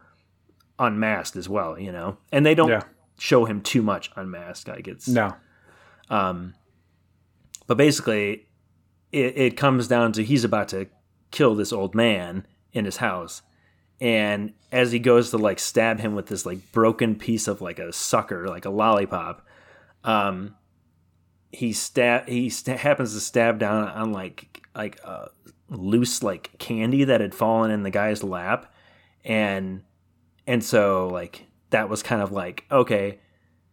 unmasked as well, you know. And they don't Yeah. show him too much unmasked. Like it's No. um, but basically, it, it comes down to he's about to kill this old man in his house, and as he goes to like stab him with this like broken piece of like a sucker, like a lollipop, um, he stab he sta happens to stab down on like like a loose like candy that had fallen in the guy's lap, and and so like that was kind of like okay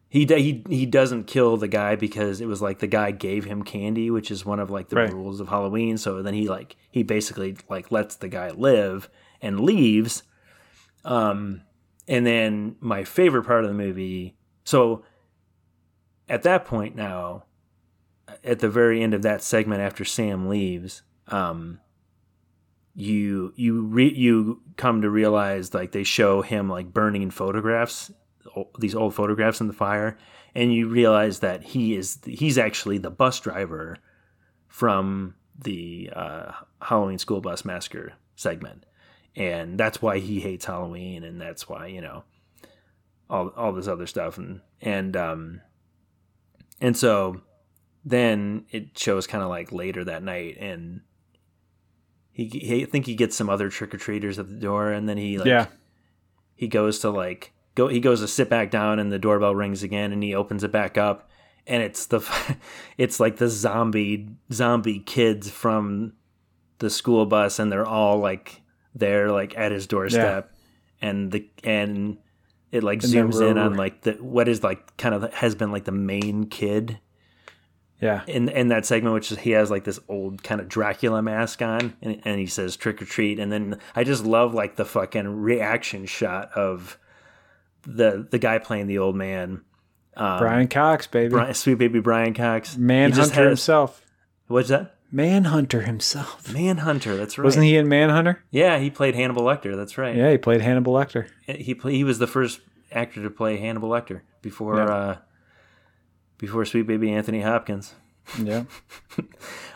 he d- he he doesn't kill the guy because it was like the guy gave him candy, which is one of like the Right. rules of Halloween. So then he like he basically like lets the guy live and leaves. Um, and then my favorite part of the movie. So at that point now, at the very end of that segment after Sam leaves, um, you you re- you come to realize like they show him like burning photographs these old photographs in the fire and you realize that he is he's actually the bus driver from the uh, Halloween school bus massacre segment. And that's why he hates Halloween and that's why you know all all this other stuff. And and um and so then it shows kind of like later that night and he, he I think he gets some other trick or treaters at the door and then he like yeah. he goes to like go he goes to sit back down and the doorbell rings again and he opens it back up and it's the it's like the zombie zombie kids from the school bus and they're all like there like at his doorstep and the and it like And zooms in on like the what is like kind of has been like the main kid Yeah. in in that segment, which is he has like this old kind of Dracula mask on, and, and he says trick or treat, and then I just love like the fucking reaction shot of the the guy playing the old man, um, Brian Cox, baby. Brian, sweet baby Brian Cox, Manhunter He just has- himself. What's that? Manhunter himself. Manhunter. That's right. Wasn't he in Manhunter? Yeah, he played Hannibal Lecter. That's right. Yeah, he played Hannibal Lecter. He play, he was the first actor to play Hannibal Lecter before Yeah. uh, before sweet baby Anthony Hopkins. Yeah.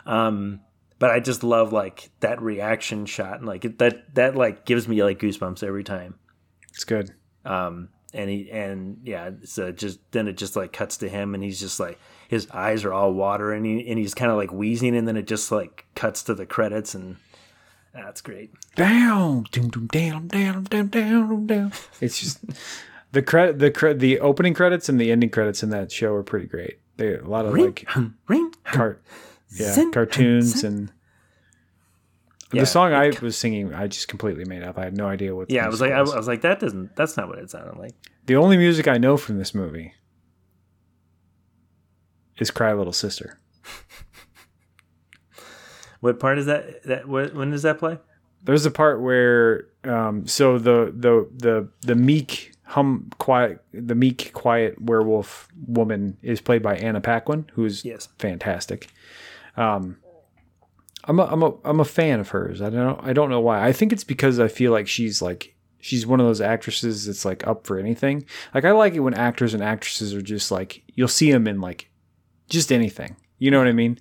Um, but I just love like that reaction shot and like it- that that like gives me like goosebumps every time. It's good. Um, and he and yeah, so just then it just like cuts to him and he's just like his eyes are all water and he and he's kind of like wheezing and then it just like cuts to the credits and that's great. Down, doom, doom, down, down, down, down, down. It's just the credit, the cre- the opening credits and the ending credits in that show are pretty great. They a lot of like Ring. cart, yeah, Zin- cartoons and Yeah. the song I was singing. I just completely made up. I had no idea what. the Yeah, I was music like I was like that doesn't that's not what it sounded like. the only music I know from this movie is "Cry Little Sister." What part is that? That when does that play? There's a part where, um, so the the the the meek hum quiet the meek quiet werewolf woman is played by Anna Paquin, who's Yes. fantastic. Um, I'm a I'm a I'm a fan of hers. I don't I don't know why. I think it's because I feel like she's like she's one of those actresses that's like up for anything. Like I like it when actors and actresses are just like you'll see them in like just anything. You know what I mean?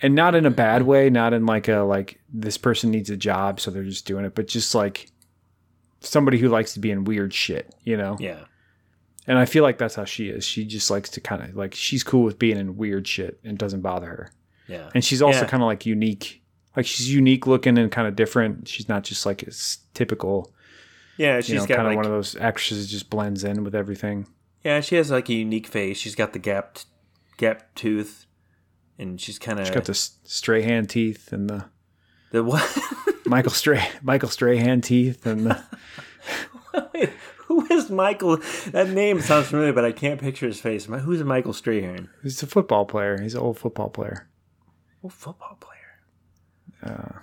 And not in a bad way, not in like a like this person needs a job so they're just doing it, but just like somebody who likes to be in weird shit, you know? Yeah. And I feel like that's how she is. She just likes to kind of like she's cool with being in weird shit and doesn't bother her. Yeah. And she's also Yeah. kind of like unique. Like she's unique looking and kind of different. She's not just like a s- typical, Yeah, you she's know, kind of like one of those actresses that just blends in with everything. yeah, she has like a unique face. She's got the gap gap tooth, and she's kind of She's got the stray hand teeth and the the what? Michael Stray Michael Strahan teeth and the Wait, who is Michael? That name sounds familiar, but I can't picture his face. Who's Michael Strahan? he's a football player. He's an old football player. Oh, football player. Uh,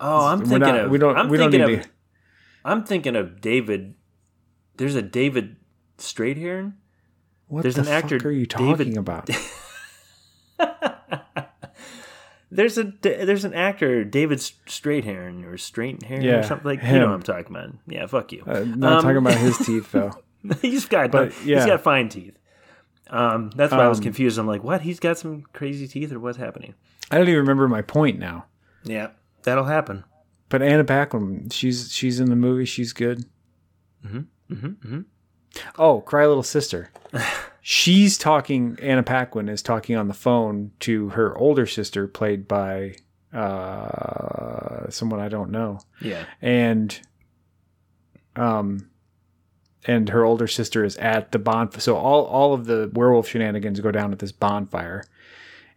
oh, I'm thinking not- of. we don't- I'm we don't thinking need of. to- I'm thinking of David. There's a David Strathairn. What There's the an actor, fuck are you David- talking about? There's a there's an actor David Strathairn or Strathairn Yeah, or something like. You know what I'm talking about? Yeah, fuck you. Uh, not Um, talking about his teeth though. he's got But, he's yeah. got fine teeth. Um, that's why I was Um, confused. I'm like, what? He's got some crazy teeth, or what's happening? I don't even remember my point now. Yeah, that'll happen. But Anna Paquin, she's she's in the movie. She's good. Mm-hmm, mm-hmm. Oh, Cry Little Sister. She's talking. Anna Paquin is talking on the phone to her older sister, played by uh, someone I don't know, Yeah, and um, and her older sister is at the bonfire. So all all of the werewolf shenanigans go down at this bonfire,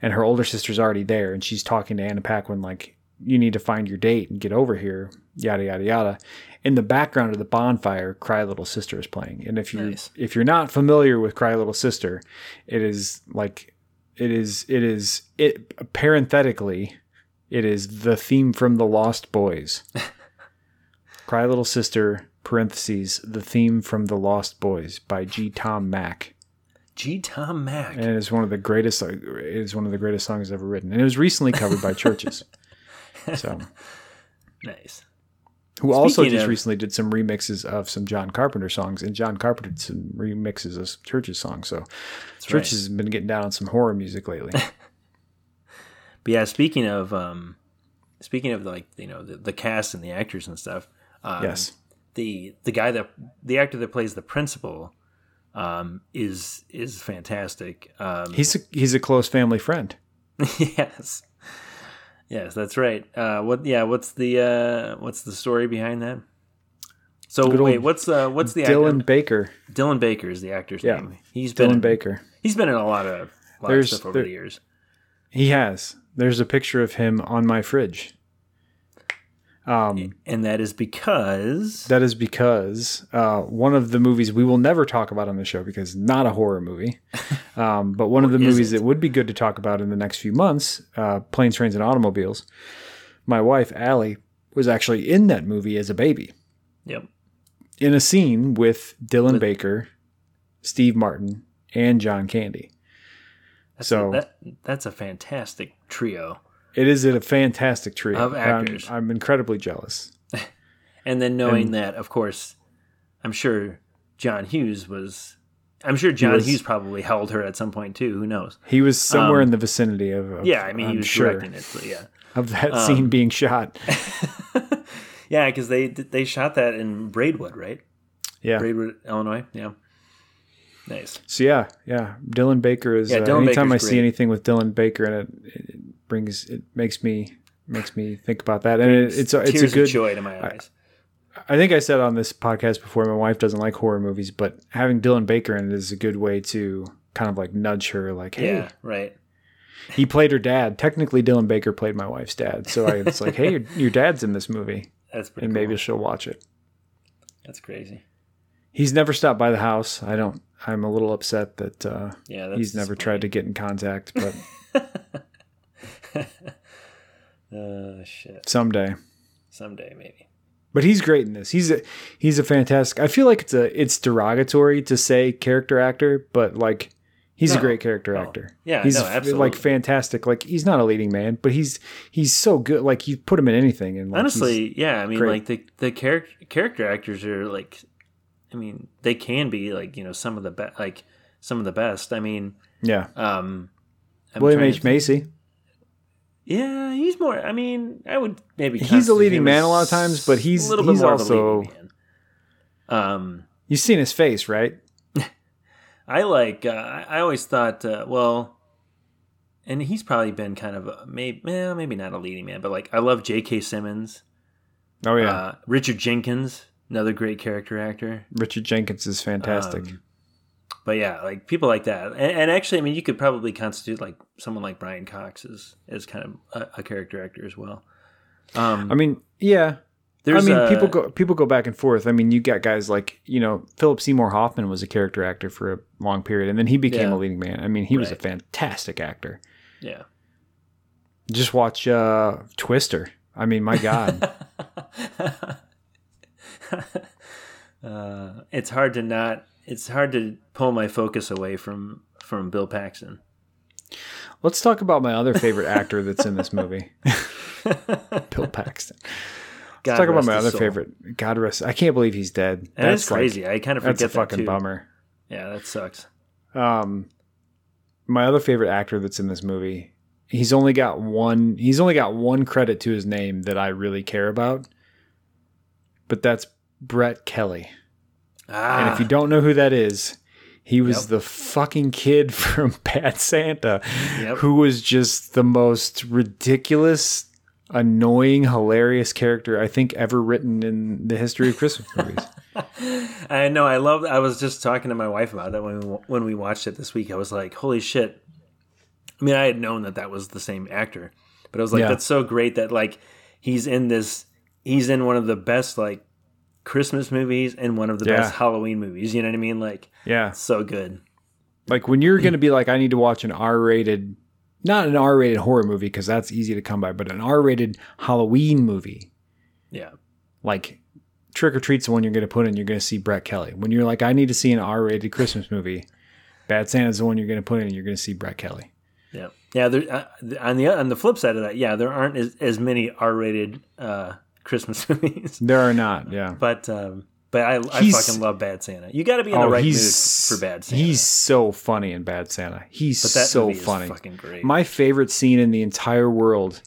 and her older sister's already there, and she's talking to Anna Paquin like, "You need to find your date and get over here." Yada yada yada. In the background of the bonfire, "Cry Little Sister" is playing, and if you Nice. if you're not familiar with "Cry Little Sister," it is like it is it is it parenthetically it is the theme from the Lost Boys. Cry Little Sister, parentheses, the theme from The Lost Boys by G. Tom Mac. G. Tom Mac. And it is one of the greatest it is one of the greatest songs ever written. And it was recently covered by CHVRCHES. So nice. Who also just of- recently did some remixes of some John Carpenter songs, and John Carpenter did some remixes of some CHVRCHES songs. So CHVRCHES has been getting down on some horror music lately. But yeah, speaking of um, speaking of like you know the, the cast and the actors and stuff. Um, yes. the the guy that the actor that plays the principal um, is is fantastic. Um, He's a he's a close family friend. yes, yes, that's right. Uh, what? Yeah, what's the uh, what's the story behind that? So Good wait, what's uh, what's the Dylan actor? Baker. Dylan Baker is the actor's Yeah. name. He's been Dylan in, Baker. He's been in a lot of lot There's- of stuff over there- the years. He has. There's a picture of him on my fridge. Um, And that is because that is because uh, one of the movies we will never talk about on the show because not a horror movie, um, but one of the movies it? that would be good to talk about in the next few months, uh, Planes, Trains, and Automobiles. My wife Allie was actually in that movie as a baby yep, in a scene with Dylan Baker, Steve Martin, and John Candy. So- that that's a fantastic trio. It is a fantastic trio. Of actors. I'm, I'm incredibly jealous. And then knowing that, of course, I'm sure John Hughes was. I'm sure John was- Hughes probably held her at some point too. Who knows? He was somewhere in the vicinity of, of Um, Yeah, I mean, I'm he was sure, directing it. So yeah, of that Um, scene being shot. yeah, because they they shot that in Braidwood, right? Yeah. Braidwood, Illinois. Yeah, nice. So yeah, yeah. Dylan Baker is. Yeah, Dylan uh, Dylan anytime Baker's I see great. anything with Dylan Baker in it, it brings it makes me makes me think about that, and it, it's a, it's Tears a good. of joy to my eyes. I think I said on this podcast before, my wife doesn't like horror movies, but having Dylan Baker in it is a good way to kind of like nudge her, like, hey, Yeah, right. he played her dad. Technically, Dylan Baker played my wife's dad, so I, it's like, hey, your, your dad's in this movie, That's pretty. and cool. maybe she'll watch it. that's crazy. He's never stopped by the house. I don't. I'm a little upset that uh, Yeah, he's never tried to get in contact, but Uh, shit. someday. Someday maybe. But he's great in this. He's a he's a fantastic. I feel like it's a it's derogatory to say character actor, but like He's a great character actor. Yeah, he's no, f- like fantastic. Like he's not a leading man, but he's he's so good. Like you put him in anything, and like, Honestly, yeah. I mean, great. like the the character character actors are like, I mean, they can be like you know some of the best, like some of the best. I mean, yeah. um, I'm William H Macy. Yeah, he's more. I mean, I would maybe. He's a leading man a lot of times, but he's- a little he's bit more also- of a leading man. Um, You've seen his face, right? I like. Uh, I I always thought, uh, well, and he's probably been kind of a, maybe, well, maybe not a leading man, but like I love J.K. Simmons, Oh yeah. uh, Richard Jenkins, another great character actor. Richard Jenkins is fantastic. Um, but yeah, like people like that, and, and actually, I mean, you could probably constitute like someone like Brian Cox as as kind of a, a character actor as well. Um, I mean, yeah. there's I mean, uh, people go people go back and forth. I mean, you got guys like you know Philip Seymour Hoffman was a character actor for a long period, and then he became Yeah. a leading man. I mean, he was a fantastic actor. Yeah. Just watch uh, Twister. I mean, my God, uh, it's hard to not. It's hard to pull my focus away from from Bill Paxton. let's talk about my other favorite actor that's in this movie, Bill Paxton. God Let's talk about my other soul. favorite. God rest. I can't believe he's dead. And that's it's like- crazy. I kind of forget that's a fucking too. bummer. Yeah, that sucks. um my other favorite actor that's in this movie he's only got one he's only got one credit to his name that i really care about but that's brett kelly Ah, and if you don't know who that is he was Yep. the fucking kid from bad santa Yep. who was just the most ridiculous annoying hilarious character i think ever written in the history of christmas movies I know. I love. I was just talking to my wife about that when we, when we watched it this week. I was like, "Holy shit!" I mean, I had known that that was the same actor, but I was like, Yeah. "That's so great that like he's in this. He's in one of the best like Christmas movies and one of the Yeah. best Halloween movies. You know what I mean? Like, yeah so good. Like when you're going to be like, I need to watch an R-rated, not an R-rated horror movie because that's easy to come by, but an R-rated Halloween movie. Yeah, Like Trick or Treat's the one you're going to put in. You're going to see Brett Kelly. When you're like, I need to see an R-rated Christmas movie, Bad Santa's the one you're going to put in. and You're going to see Brett Kelly. yeah, yeah. There, uh, on the on the flip side of that, yeah, there aren't as, as many R-rated uh, Christmas movies, There are not, yeah. but um, but I, I fucking love Bad Santa. You got to be in the right mood for Bad Santa. He's so funny in Bad Santa. He's so funny. fucking great. My favorite scene in the entire world,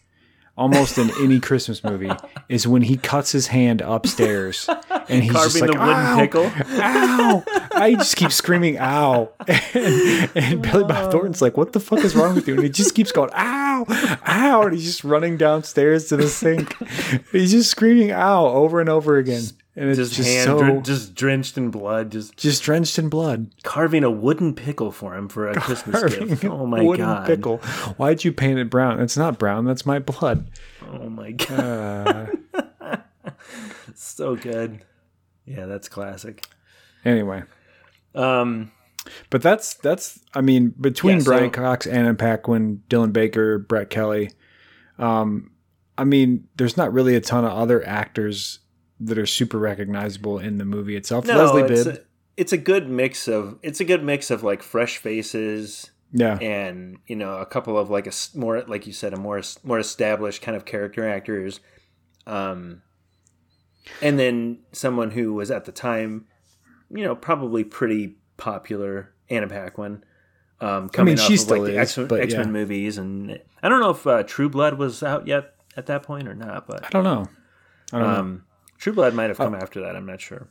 almost in any Christmas movie, is when he cuts his hand upstairs and he's just Carving like, the wooden "Ow, pickle. ow! I just keep screaming, "Ow!" And, and Billy Bob Thornton's like, "What the fuck is wrong with you?" And he just keeps going, "Ow, ow!" And he's just running downstairs to the sink. He's just screaming, "Ow!" over and over again, and it's just, just, hand so just drenched in blood, just just drenched in blood. carving a wooden pickle for him for a Christmas gift. Oh my wooden god! pickle. Why'd you paint it brown? It's not brown. That's my blood. Oh my god! Uh, so good. Yeah, that's classic. anyway, Um, but that's that's. I mean, between Yeah, so- Brian Cox, Anna Paquin, Dylan Baker, Brett Kelly. Um, I mean, there's not really a ton of other actors that are super recognizable in the movie itself. no, Leslie it's Bibb, a, it's a good mix of it's a good mix of like fresh faces yeah, and you know a couple of like a more like you said a more more established kind of character actors um and then someone who was at the time you know probably pretty popular Anna Paquin um coming mean, off she of still like the X- X-Men yeah. movies and I don't know if uh, True Blood was out yet at that point or not but I don't know. I don't know. True Blood might have come Oh. after that I'm not sure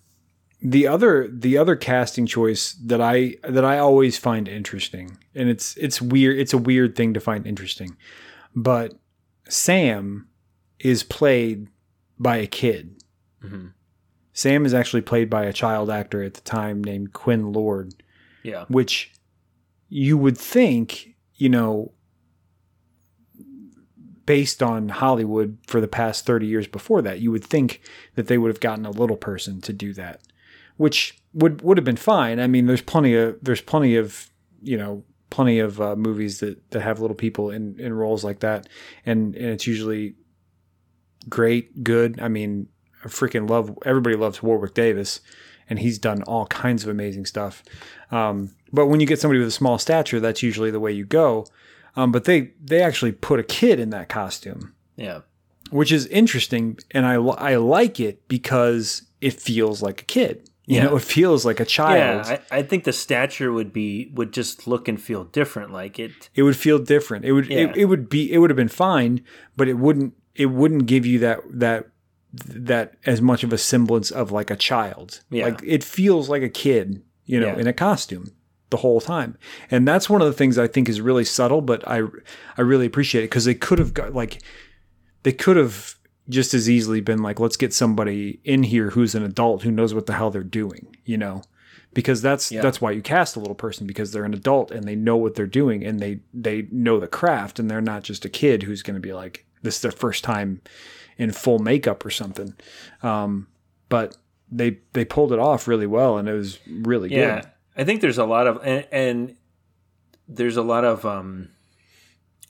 the other the other casting choice that I that I always find interesting, and it's it's weird. It's a weird thing to find interesting, but Sam is played by a kid. Mhm. Sam is actually played by a child actor at the time named Quinn Lord, yeah which you would think, you know, based on Hollywood for the past 30 years before that, you would think that they would have gotten a little person to do that, which would would have been fine. I mean, there's plenty of there's plenty of, you know, plenty of uh, movies that that have little people in in roles like that and and it's usually great, good. I mean, I freaking love everybody loves Warwick Davis and he's done all kinds of amazing stuff. Um, but when you get somebody with a small stature, that's usually the way you go. Um, but they they actually put a kid in that costume, Yeah. which is interesting, and I I like it because it feels like a kid. You Yeah. know, it feels like a child. Yeah, I, I think the stature would be would just look and feel different. Like it, it would feel different. It would Yeah. it, it would be it would have been fine, but it wouldn't it wouldn't give you that that that as much of a semblance of like a child. Yeah. Like it feels like a kid, you know, Yeah. in a costume the whole time. And that's one of the things I think is really subtle, but I I really appreciate it because they could have got like they could have just as easily been like let's get somebody in here who's an adult who knows what the hell they're doing, you know. Because that's Yeah. that's why you cast a little person because they're an adult and they know what they're doing and they they know the craft and they're not just a kid who's going to be like this is their first time in full makeup or something. Um, but they they pulled it off really well and it was really yeah. good. I think there's a lot of and, and there's a lot of um,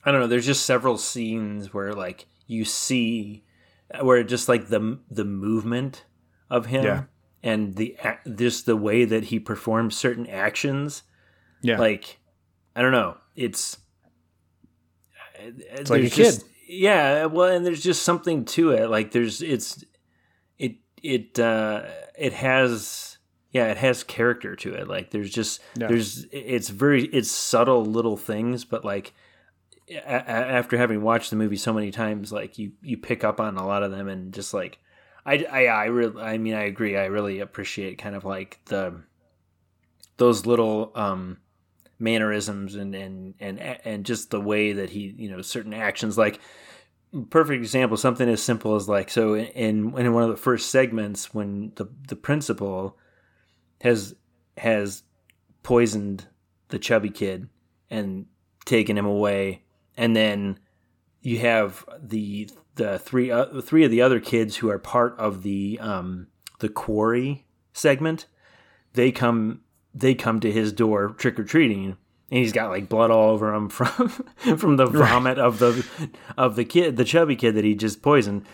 I don't know. There's just several scenes where like you see where just like the the movement of him Yeah. and the just the way that he performs certain actions. Yeah. Like I don't know. It's it's like a kid. yeah, well, and there's just something to it. Like there's it's it it uh it has yeah, it has character to it. Like there's just Yeah. there's it's very it's subtle little things, but like a- after having watched the movie so many times, like you you pick up on a lot of them and just like I I I really I mean I agree. I really appreciate kind of like the those little um mannerisms and and and and just the way that he you know certain actions like perfect example something as simple as like so in in one of the first segments when the the principal has has poisoned the chubby kid and taken him away. And then you have the the three uh, three of the other kids who are part of the um the quarry segment. They come they come to his door trick or treating, and he's got like blood all over him from from the vomit of the of the kid, the chubby kid that he just poisoned,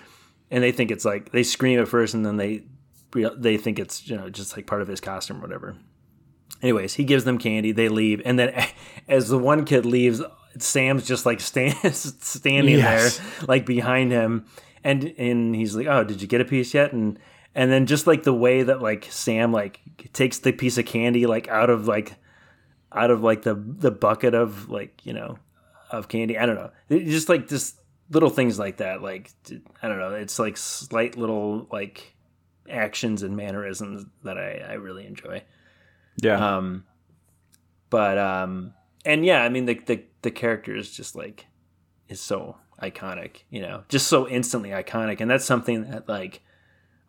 and they think it's like they scream at first, and then they they think it's you know just like part of his costume or whatever. Anyways, he gives them candy, they leave, and then as the one kid leaves, Sam's just like stand, standing Yes. there, like behind him, and and he's like, "Oh, did you get a piece yet?" and and then just like the way that like Sam like takes the piece of candy like out of like out of like the the bucket of like you know of candy. I don't know, It- just like just little things like that. Like I don't know, it's like slight little like actions and mannerisms that I I really enjoy. Yeah. Um, but um, and yeah, I mean the the the character is just like is so iconic, you know, just so instantly iconic, and that's something that like,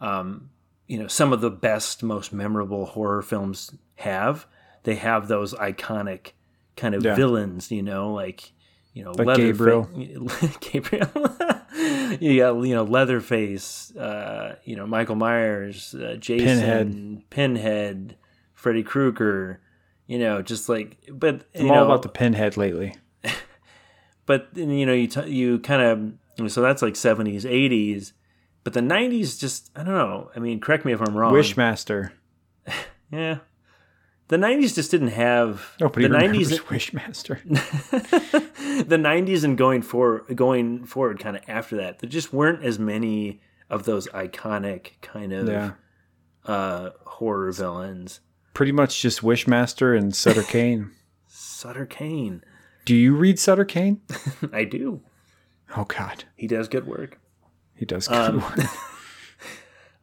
um, you know, some of the best, most memorable horror films have. They have those iconic kind of Yeah. villains, you know, like you know, Like Gabriel. Gabriel. you got you know Leatherface, uh, you know Michael Myers, uh, Jason, Pinhead. Pinhead, Freddy Krueger, you know, just like but I'm you all know, about the pinhead lately. but you know you t- you kind of so that's like 70s 80s but the 90s just i don't know i mean correct me if i'm wrong Wishmaster. yeah the 90s just didn't have Nobody the remembers 90s Wishmaster. the 90s and going forward going forward kind of after that there just weren't as many of those iconic kind of yeah. uh horror villains Pretty much just Wishmaster and Sutter Kane. sutter kane Do you read Sutter Kane? i do Oh God, he does good work he does good Um, work.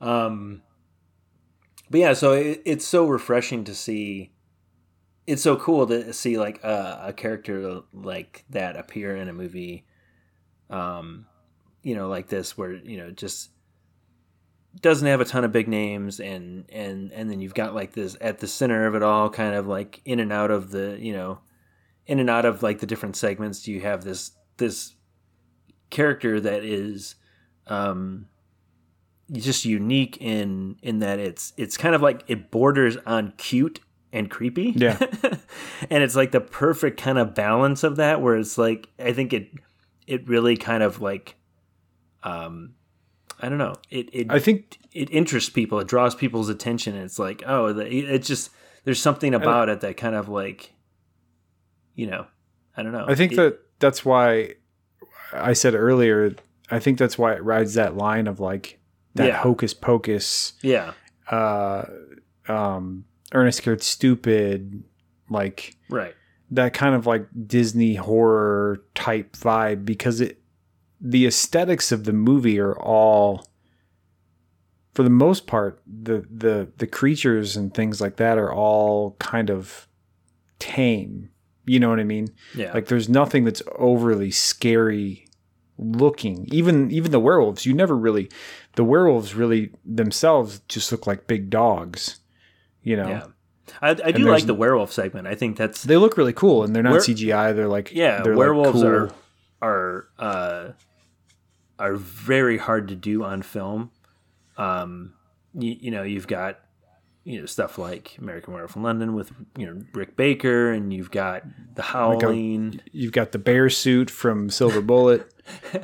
Um, but yeah, so it, it's so refreshing to see. It's so cool to see like a, a character like that appear in a movie. Um, you know, like this, where you know just doesn't have a ton of big names, and and and then you've got like this at the center of it all, kind of like in and out of the you know, in and out of like the different segments. You have this this character that is um just unique in in that it's it's kind of like it borders on cute and creepy. Yeah. and it's like the perfect kind of balance of that where it's like I think it it really kind of like um I don't know. It it I think it interests people. It draws people's attention. It's like oh, the, it's just there's something about it that kind of like, you know, I don't know. I think It- that that's why I said earlier. I think that's why it rides that line of like that Yeah. hocus pocus, yeah, uh, um, Ernest Scared Stupid, like right, that kind of like Disney horror type vibe because it the aesthetics of the movie are all for the most part the the the creatures and things like that are all kind of tame. You know what I mean? yeah, Like there's nothing that's overly scary looking. Even even the werewolves, you never really the werewolves really themselves just look like big dogs. You know. yeah. I, I do like the werewolf segment. I think that's They look really cool and they're not Were- CGI. They're like yeah. they're like werewolves cool. are are uh, are very hard to do on film. Um, you, you know, you've got you know stuff like American Werewolf in London with you know Rick Baker, and you've got The um, Howling. You've got the bear suit from Silver Bullet.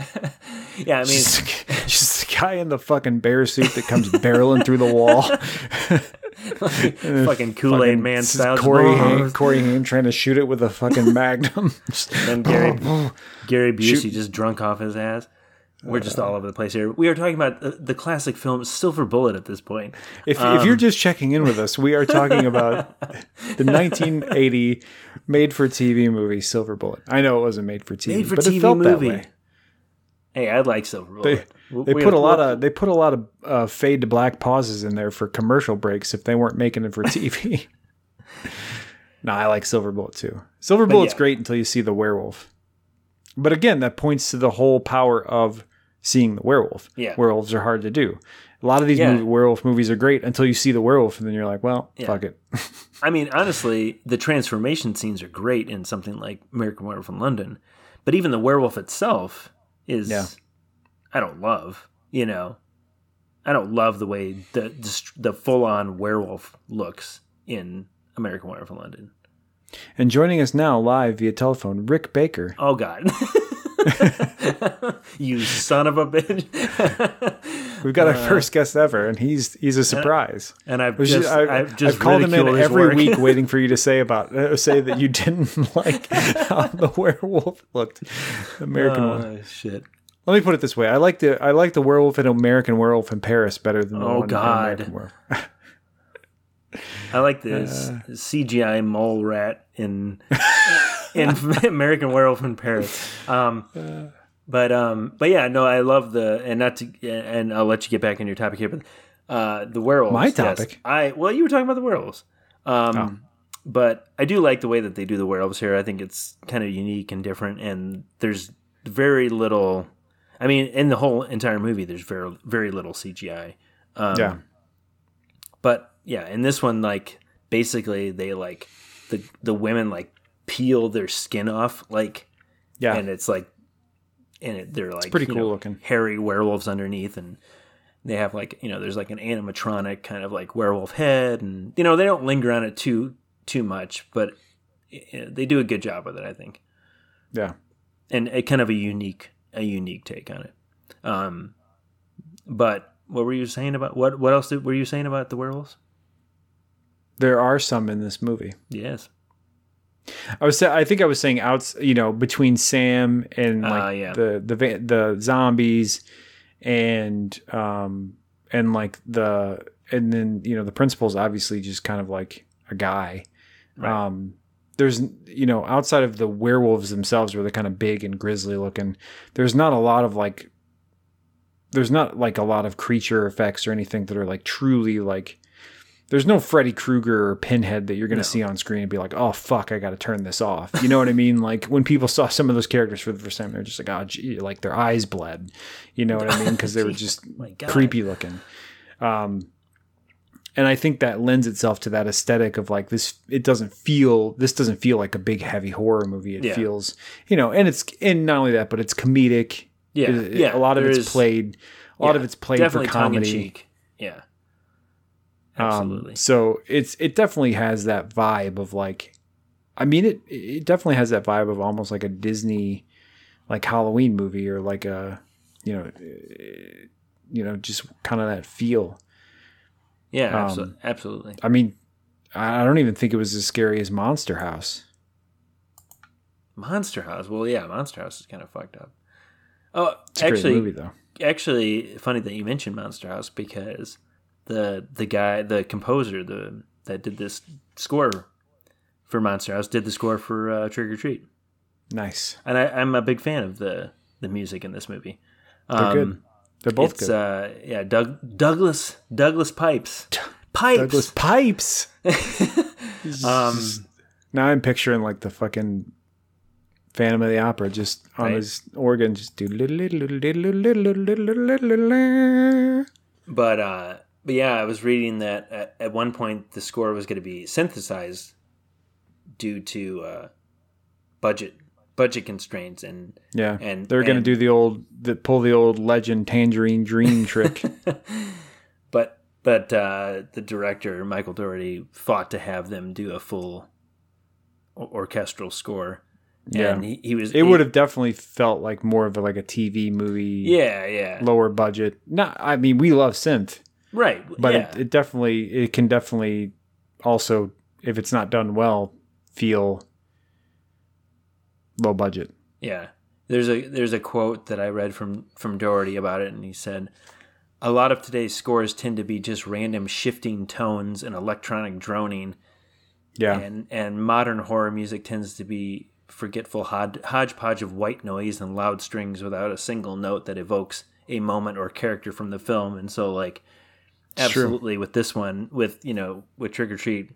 yeah, I mean, just, just a guy in the fucking bear suit that comes barreling through the wall. fucking Kool Aid Man style. Corey Haim, Corey Haim trying to shoot it with a fucking magnum. And Gary Gary Busey just drunk off his ass. We're just all over the place here. We are talking about the, the classic film Silver Bullet at this point. If, if Um, you're just checking in with us, we are talking about the 1980 made-for-TV movie Silver Bullet. I know it wasn't made for TV, Made for but TV it felt movie. that way. Hey, I like Silver Bullet. We- they put a lot of they put a lot of uh, fade to black pauses in there for commercial breaks if they weren't making it for TV. no, I like Silver Bullet too. Silver Bullet's yeah. great until you see the werewolf. But again, that points to the whole power of seeing the werewolf. Yeah. werewolves are hard to do. A lot of these Yeah. movie, werewolf movies are great until you see the werewolf, and then you're like, well, fuck it. I mean, honestly, the transformation scenes are great in something like American Werewolf in London, but even the werewolf itself is Yeah. I don't love. You know, I don't love the way the the, the full on werewolf looks in American Werewolf in London. And joining us now live via telephone, Rick Baker. Oh God. you son of a bitch! We've got our Uh, first guest ever, and he's he's a surprise. and I've just, is- I, I've just I've called him in every work. week, waiting for you to say about uh, say that you didn't like how the werewolf looked. American one. Oh shit! Let me put it this way: I like the I like the werewolf in American Werewolf in Paris better than the Oh, one in God. American Werewolf. I like this Uh. CGI mole rat in in American Werewolf in Paris. Um, but um, but yeah, no, I love the and not to and I'll let you get back in your topic here, but uh, the werewolves. My yes. topic? I well, you were talking about the werewolves. Um, Oh. but I do like the way that they do the werewolves here. I think it's kind of unique and different, and there's very little. I mean, in the whole entire movie, there's very very little CGI. Um, yeah, but yeah, in this one, like basically they like the the women like peel their skin off, like yeah, and it's like and it, they're like pretty cool know, looking. hairy werewolves underneath, and they have like you know there's like an animatronic kind of like werewolf head, and you know they don't linger on it too too much, but eh, they do a good job with it, I think, yeah. and a kind of a unique a unique take on it. Um, but what were you saying about what what else did, were you saying about the werewolves? There are some in this movie. Yes. I was I think I was saying outs you know between Sam and Ah, like yeah. the the the zombies and um and like the and then you know the principal's obviously just kind of like a guy. Right. Um there's you know outside of the werewolves themselves where they're kind of big and grisly looking there's not a lot of like there's not like a lot of creature effects or anything that are like truly like there's no Freddy Krueger or Pinhead that you're going to No. see on screen and be like, oh fuck, I got to turn this off. You know what I mean? Like when people saw some of those characters for the first time, they're just like, oh, gee, like their eyes bled. You know what I mean? Because they were just my creepy looking. Um, and I think that lends itself to that aesthetic of like this. It doesn't feel this doesn't feel like a big heavy horror movie. It Yeah. feels you know, and it's and not only that, but it's comedic. Yeah, It- yeah. A lot of it's is- played. A lot yeah, of it's played for comedy. cheek. Um, absolutely. so it's it definitely has that vibe of like, I mean it it definitely has that vibe of almost like a Disney, like Halloween movie or like a, you know, eh, you know, just kind of that feel. Yeah, Um, abso- absolutely. I mean, I don't even think it was as scary as Monster House. Monster House. Well, yeah, Monster House is kind of fucked up. Oh, It's a actually, movie though. actually, funny that you mentioned Monster House because the the guy, the composer, the that did this score for Monster House, did the score for uh, Trick or Treat, Nice. and I, I'm a big fan of the the music in this movie. They're good. They're both it's good. uh yeah, Doug Douglas Douglas Pipes. Pipes. Douglas Pipes. um Now I'm picturing like the fucking Phantom of the Opera just on Right. his organ, just do. Little little little little little little. But uh but yeah, I was reading that at, at one point the score was going to be synthesized due to uh budget budget constraints and Yeah, And- they're gonna do the old, the, pull the old legend Tangerine Dream trick. but but uh the director Michael Dougherty fought to have them do a full orchestral score. Yeah. And he, he was it would have definitely felt like more of a, like a TV movie, Yeah, yeah. lower budget. Not, I mean, we love synth, Right. but yeah. it, it definitely, it can definitely also, if it's not done well, feel low budget. Yeah. There's a there's a quote that I read from from Dougherty about it and he said a lot of today's scores tend to be just random shifting tones and electronic droning Yeah, and and modern horror music tends to be forgetful hod- hodgepodge of white noise and loud strings without a single note that evokes a moment or character from the film and so like It's true. absolutely with this one with you know with trick or treat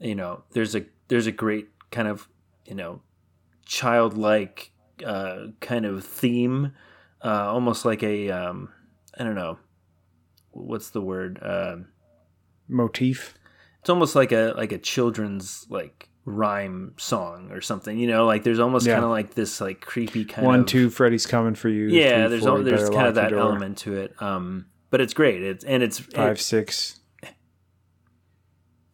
you know there's a there's a great kind of you know childlike uh kind of theme uh almost like a um i don't know what's the word um motif. it's almost like a like a children's like rhyme song or something you know like there's almost Yeah. kind of like this like creepy kind of One, two, Freddy's coming for you. yeah Three, there's four, al- you there's kind of that door. element to it um but it's great. It's and it's it- Five, six.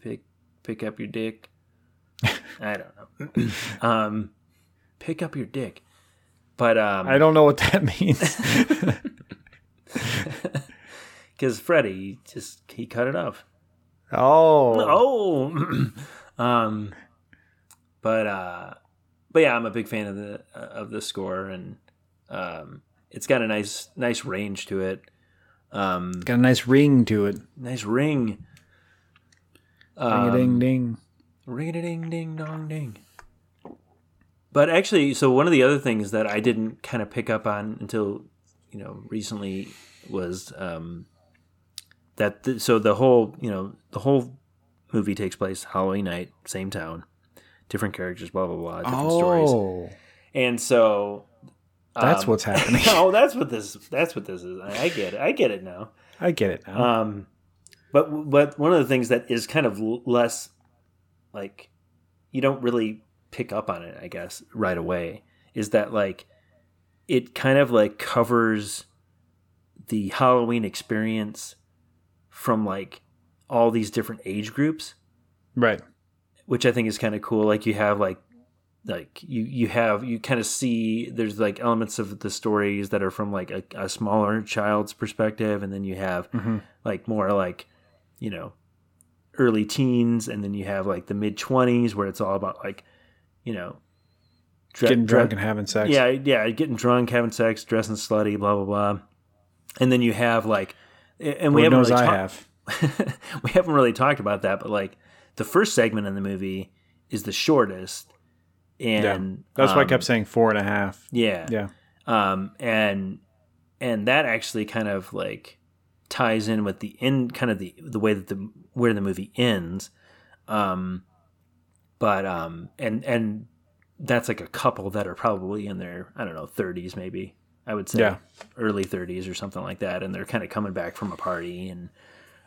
pick pick up your dick. I don't know. Um pick up your dick. But um I don't know what that means. because freddy just he cut it off. Oh, Oh, um, but uh, but yeah, I'm a big fan of the of the score, and um, it's got a nice nice range to it. Um, got a nice ring to it. nice ring. Ring a Um, ding ding. Ring a ding ding dong ding. But actually, so one of the other things that I didn't kind of pick up on until you know recently was um, that the, so the whole you know the whole movie takes place Halloween night, same town, different characters, blah blah blah, different stories, Oh, and so that's um, what's happening. oh, that's what this that's what this is. I, I get it. I get it now. I get it now. Um, but but one of the things that is kind of less like you don't really pick up on it, I guess, right away, is that like it kind of like covers the Halloween experience from like all these different age groups, right. which I think is kind of cool. Like you have like like you you have you kind of see there's like elements of the stories that are from like a, a smaller child's perspective and then you have Mhm. like more like you know early teens and then you have like the mid 20s where it's all about like you know dre- Getting dre- drunk and having sex. yeah yeah getting drunk having sex dressing slutty blah blah blah and then you have like and we Lord haven't knows really I ta- have. we haven't really talked about that, but like the first segment in the movie is the shortest, and That's why I um, kept saying four and a half. yeah, Yeah. um, and and that actually kind of like ties in with the end, kind of the the way that the where the movie ends, um, but um, and and that's like a couple that are probably in their I don't know thirties maybe I would say Yeah. early 30s or something like that and they're kind of coming back from a party and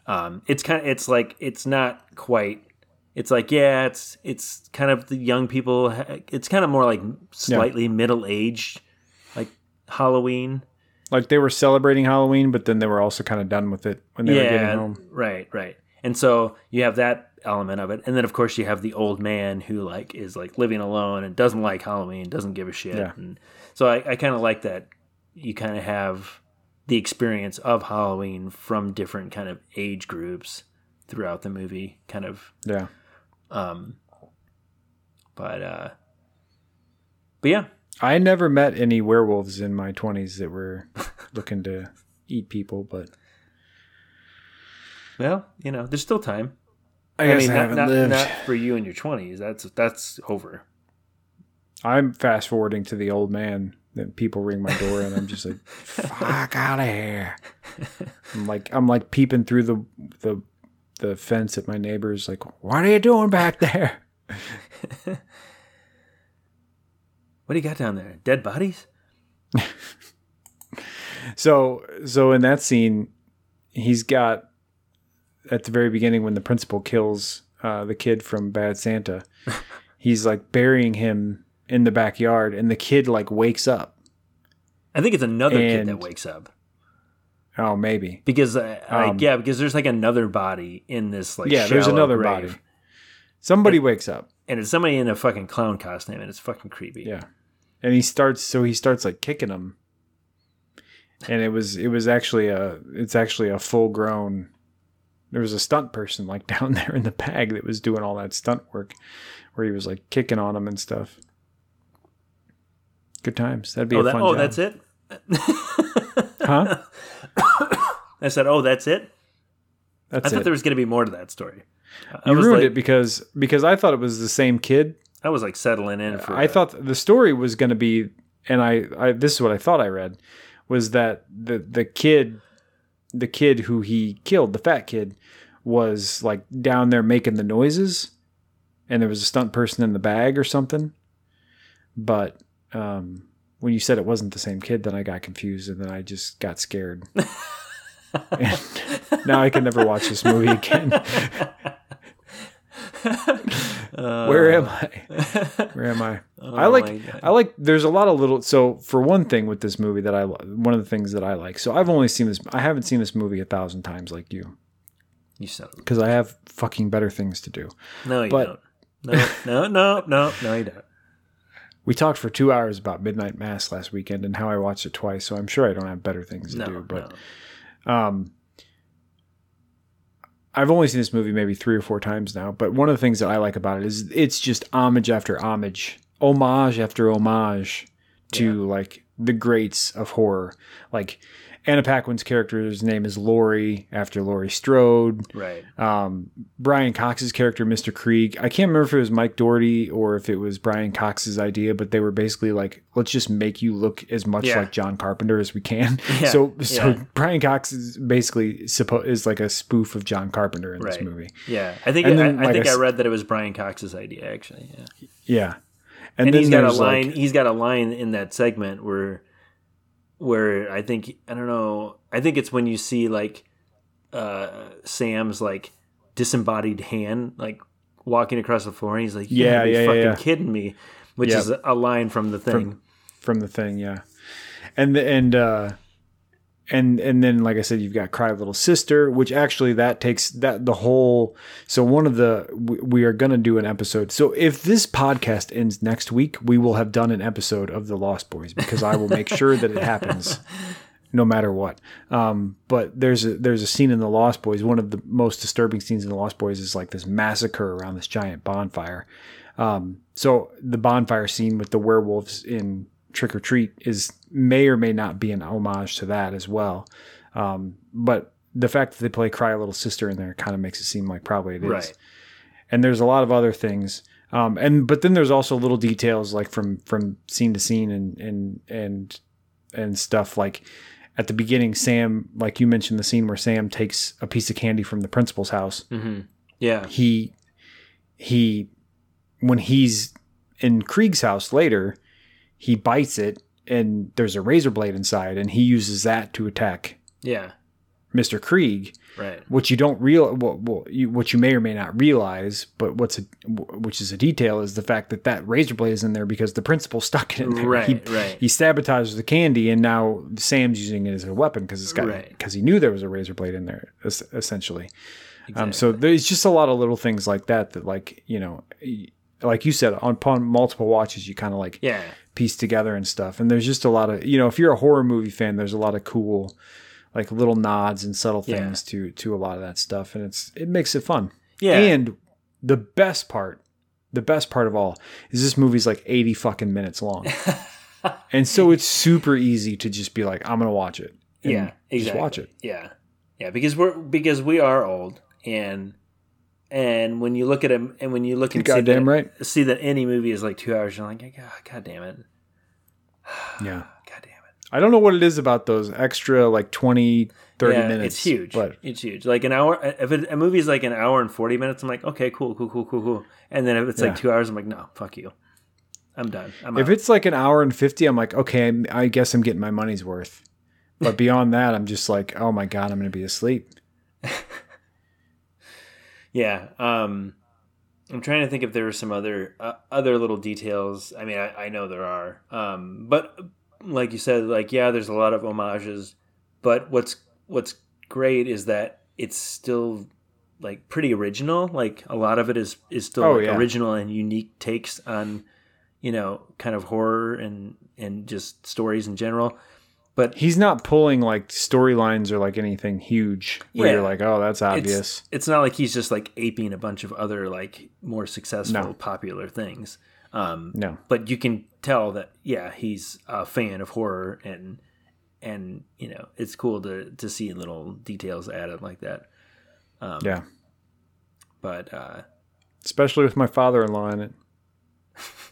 um, it's kind of it's like it's not quite it's like yeah it's it's kind of the young people it's kind of more like slightly middle aged like halloween Like they were celebrating Halloween, but then they were also kind of done with it when they were getting home. right right and so you have that element of it and then of course you have the old man who like is like living alone and doesn't like halloween doesn't give a shit Yeah. and so i, I kind of like that you kind of have the experience of Halloween from different kind of age groups throughout the movie, kind of. Yeah. Um, but uh, but yeah, I never met any werewolves in my 20s that were looking to eat people, but well, you know, there's still time. I I, guess I, mean, not, haven't not, lived. not for you in your 20s. That's that's over. I'm fast forwarding to the old man that people ring my door and I'm just like, fuck out of here. I'm like, I'm like peeping through the, the, the fence at my neighbor's like, what are you doing back there? What do you got down there? Dead bodies? So, so in that scene, he's got at the very beginning when the principal kills uh, the kid from Bad Santa, he's like burying him in the backyard, and the kid like wakes up. I think it's another kid that wakes up Oh, maybe. because uh, like Um, yeah, because there's like another body in this like yeah, there's another grave. body. Somebody wakes up. and it's somebody in a fucking clown costume, and it's fucking creepy. Yeah. And he starts so he starts like kicking him. And it was it was actually a it's actually a full grown there was a stunt person like down there in the bag that was doing all that stunt work where he was like kicking on him and stuff. Good times. That'd be Oh, a that, fun oh job. that's it. Huh? I said, oh, that's it. That's I thought it. there was going to be more to that story. I you ruined like, it because because I thought it was the same kid. I was like settling in for. I uh, thought the story was going to be, and I, I this is what I thought I read, was that the the kid, the kid who he killed, the fat kid, was like down there making the noises, and there was a stunt person in the bag or something. But um, when you said it wasn't the same kid, then I got confused, and then I just got scared. and now I can never watch this movie again. Uh, Where am I? Where am I? I Oh my like I like there's a lot of little so for one thing with this movie that I one of the things that I like. So I've only seen this I haven't seen this movie a thousand times like you you said because I have fucking better things to do. No, you But- don't. No, no, no, no, no, you don't. We talked for 2 hours about Midnight Mass last weekend and how I watched it twice, so I'm sure I don't have better things to No, do, but no. Um, I've only seen this movie maybe three or four times now, but one of the things that I like about it is it's just homage after homage, homage after homage to like the greats of horror. Like Anna Paquin's character's name is Laurie after Laurie Strode. right. Um, Brian Cox's character, Mr. Kreeg. I can't remember if it was Mike Dougherty or if it was Brian Cox's idea, but they were basically like, let's just make you look as much Yeah. like John Carpenter as we can. Yeah, So, so yeah. Brian Cox is basically suppo- is like a spoof of John Carpenter in this movie. Yeah, I think And I, then, I like think I I read that it was Brian Cox's idea actually. Yeah. Yeah, And, and, then he's got a line. Like, he's got a line in that segment where, where I think I don't know. I think it's when you see like, uh, Sam's like disembodied hand like walking across the floor, and he's like, Yeah, "Yeah, yeah, fucking yeah. kidding me," which Yep. is a, a line from the thing. from the thing, yeah, and the, and uh, and and then like I said, you've got Cry Little Sister, which actually that takes that the whole. So one of the we, we are gonna do an episode. So if this podcast ends next week, we will have done an episode of the Lost Boys because I will make sure that it happens. No matter what, um, but there's a there's a scene in the Lost Boys. One of the most disturbing scenes in the Lost Boys is like this massacre around this giant bonfire, um, so the bonfire scene with the werewolves in Trick or Treat is may or may not be an homage to that as well. Um, but the fact that they play "Cry a Little Sister" in there kind of makes it seem like probably it is. Right. And there's a lot of other things. Um, and but then there's also little details like from from scene to scene and and and and stuff like at the beginning, Sam, like you mentioned, the scene where Sam takes a piece of candy from the principal's house hmm Yeah, he he when he's in Kreeg's house later, he bites it and there's a razor blade inside and he uses that to attack yeah, Mr. Kreeg. right. What you don't real well, well you, what you may or may not realize, but what's a, which is a detail is the fact that that razor blade is in there because the principal stuck it in there. Right, he, right. he sabotages the candy and now Sam's using it as a weapon because it's got Right. because he knew there was a razor blade in there es- essentially. Um, Exactly. so there's just a lot of little things like that that, like you know, like you said, on upon multiple watches, you kind of like Yeah. Piece together and stuff. And there's just a lot of you know, if you're a horror movie fan, there's a lot of cool like little nods and subtle Yeah. things to to a lot of that stuff, and it's it makes it fun. Yeah. And the best part, the best part of all, is this movie's like 80 fucking minutes long. and so it's super easy to just be like, I'm gonna watch it. Yeah, exactly. Just watch it. Yeah, yeah, because we're because we are old, and and when you look at him, and when you look and see goddamn that, right. see that any movie is like two hours, you're like, God, God damn it, Yeah. God damn it. I don't know what it is about those extra like 20, 30 yeah, minutes. It's huge, But it's huge. Like an hour. If it, a movie is like an hour and forty minutes, I'm like, okay, cool, cool, cool, cool, cool. And then if it's Yeah. like two hours, I'm like, no, fuck you, I'm done. I'm if out. it's like an hour and 50, I'm like, okay, I'm- I guess I'm getting my money's worth. But beyond that, I'm just like, oh my God, I'm going to be asleep. Yeah. Um, I'm trying to think if there were some other uh, other little details. I mean, I, I know there are. Um, but like you said, like yeah, there's a lot of homages. But what's what's great is that it's still like pretty original. Like a lot of it is is still Oh, like yeah. original and unique takes on you know kind of horror and and just stories in general. But He's not pulling like storylines or like anything huge where Yeah. you're like, oh, that's it's, obvious. it's not like he's just like aping a bunch of other like more successful No. popular things um no. but you can tell that yeah he's a fan of horror and and you know it's cool to to see little details added like that um Yeah. but uh Especially with my father in law in it.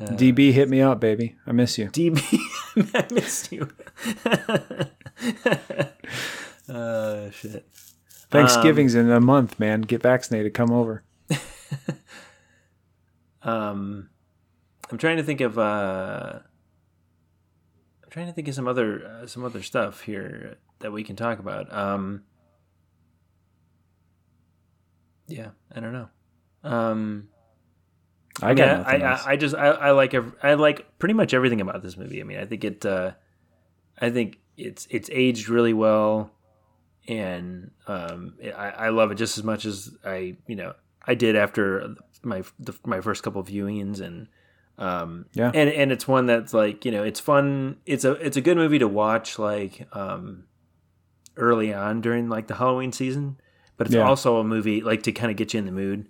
Uh, DB, hit me up, baby. I miss you. db i missed you uh shit Thanksgiving's in a month, man. Get vaccinated. Come over. Um, I'm trying to think of uh, I'm trying to think of some other uh, some other stuff here that we can talk about. Um, yeah, I don't know. Um, I, I, mean, I. I, I just I, I like ev- I like pretty much everything about this movie. I mean, I think it uh, I think it's it's aged really well, and um, I, I love it just as much as I you know I did after my the, my first couple viewings and um Yeah. and and it's one that's like you know it's fun it's a it's a good movie to watch like um early on during like the Halloween season but it's Yeah. also a movie like to kind of get you in the mood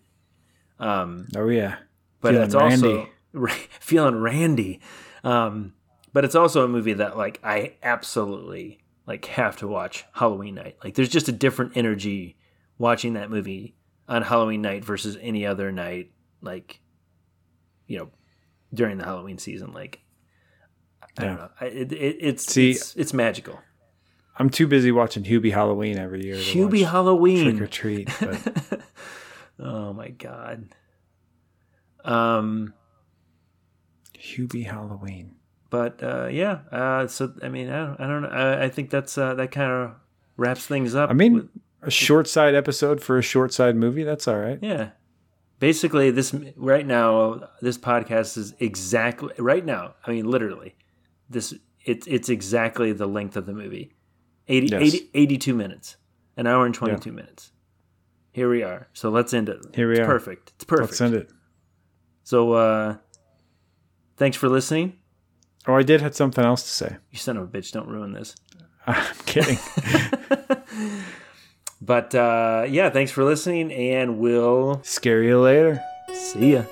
um oh yeah. But Feeling it's also randy. Ra- feeling randy. Um, but it's also a movie that like I absolutely like have to watch Halloween night. Like there's just a different energy watching that movie on Halloween night versus any other night. Like you know during the Halloween season. Like I don't know. I, it, it, it's See- it's it's magical. I'm too busy watching Hubie Halloween every year. Hubie Halloween. Trick or treat. Oh my god. Um. Hubie Halloween. but uh, yeah, uh, so I mean, I don't, I don't know. I, I think that's uh, that kind of wraps things up. I mean, with- a short side episode for a short side movie. That's all right. yeah. Basically, this right now, this podcast is exactly right now. I mean, literally, this it's it's exactly the length of the movie, 80, Yes. 80 82 minutes, an hour and twenty two minutes. Here we are. So let's end it. Here we it's are. Perfect. It's perfect. Let's send it. So, uh, thanks for listening. Oh, I did have something else to say. You son of a bitch! Don't ruin this. I'm kidding. But uh, yeah, thanks for listening, and we'll Scare you later. see ya.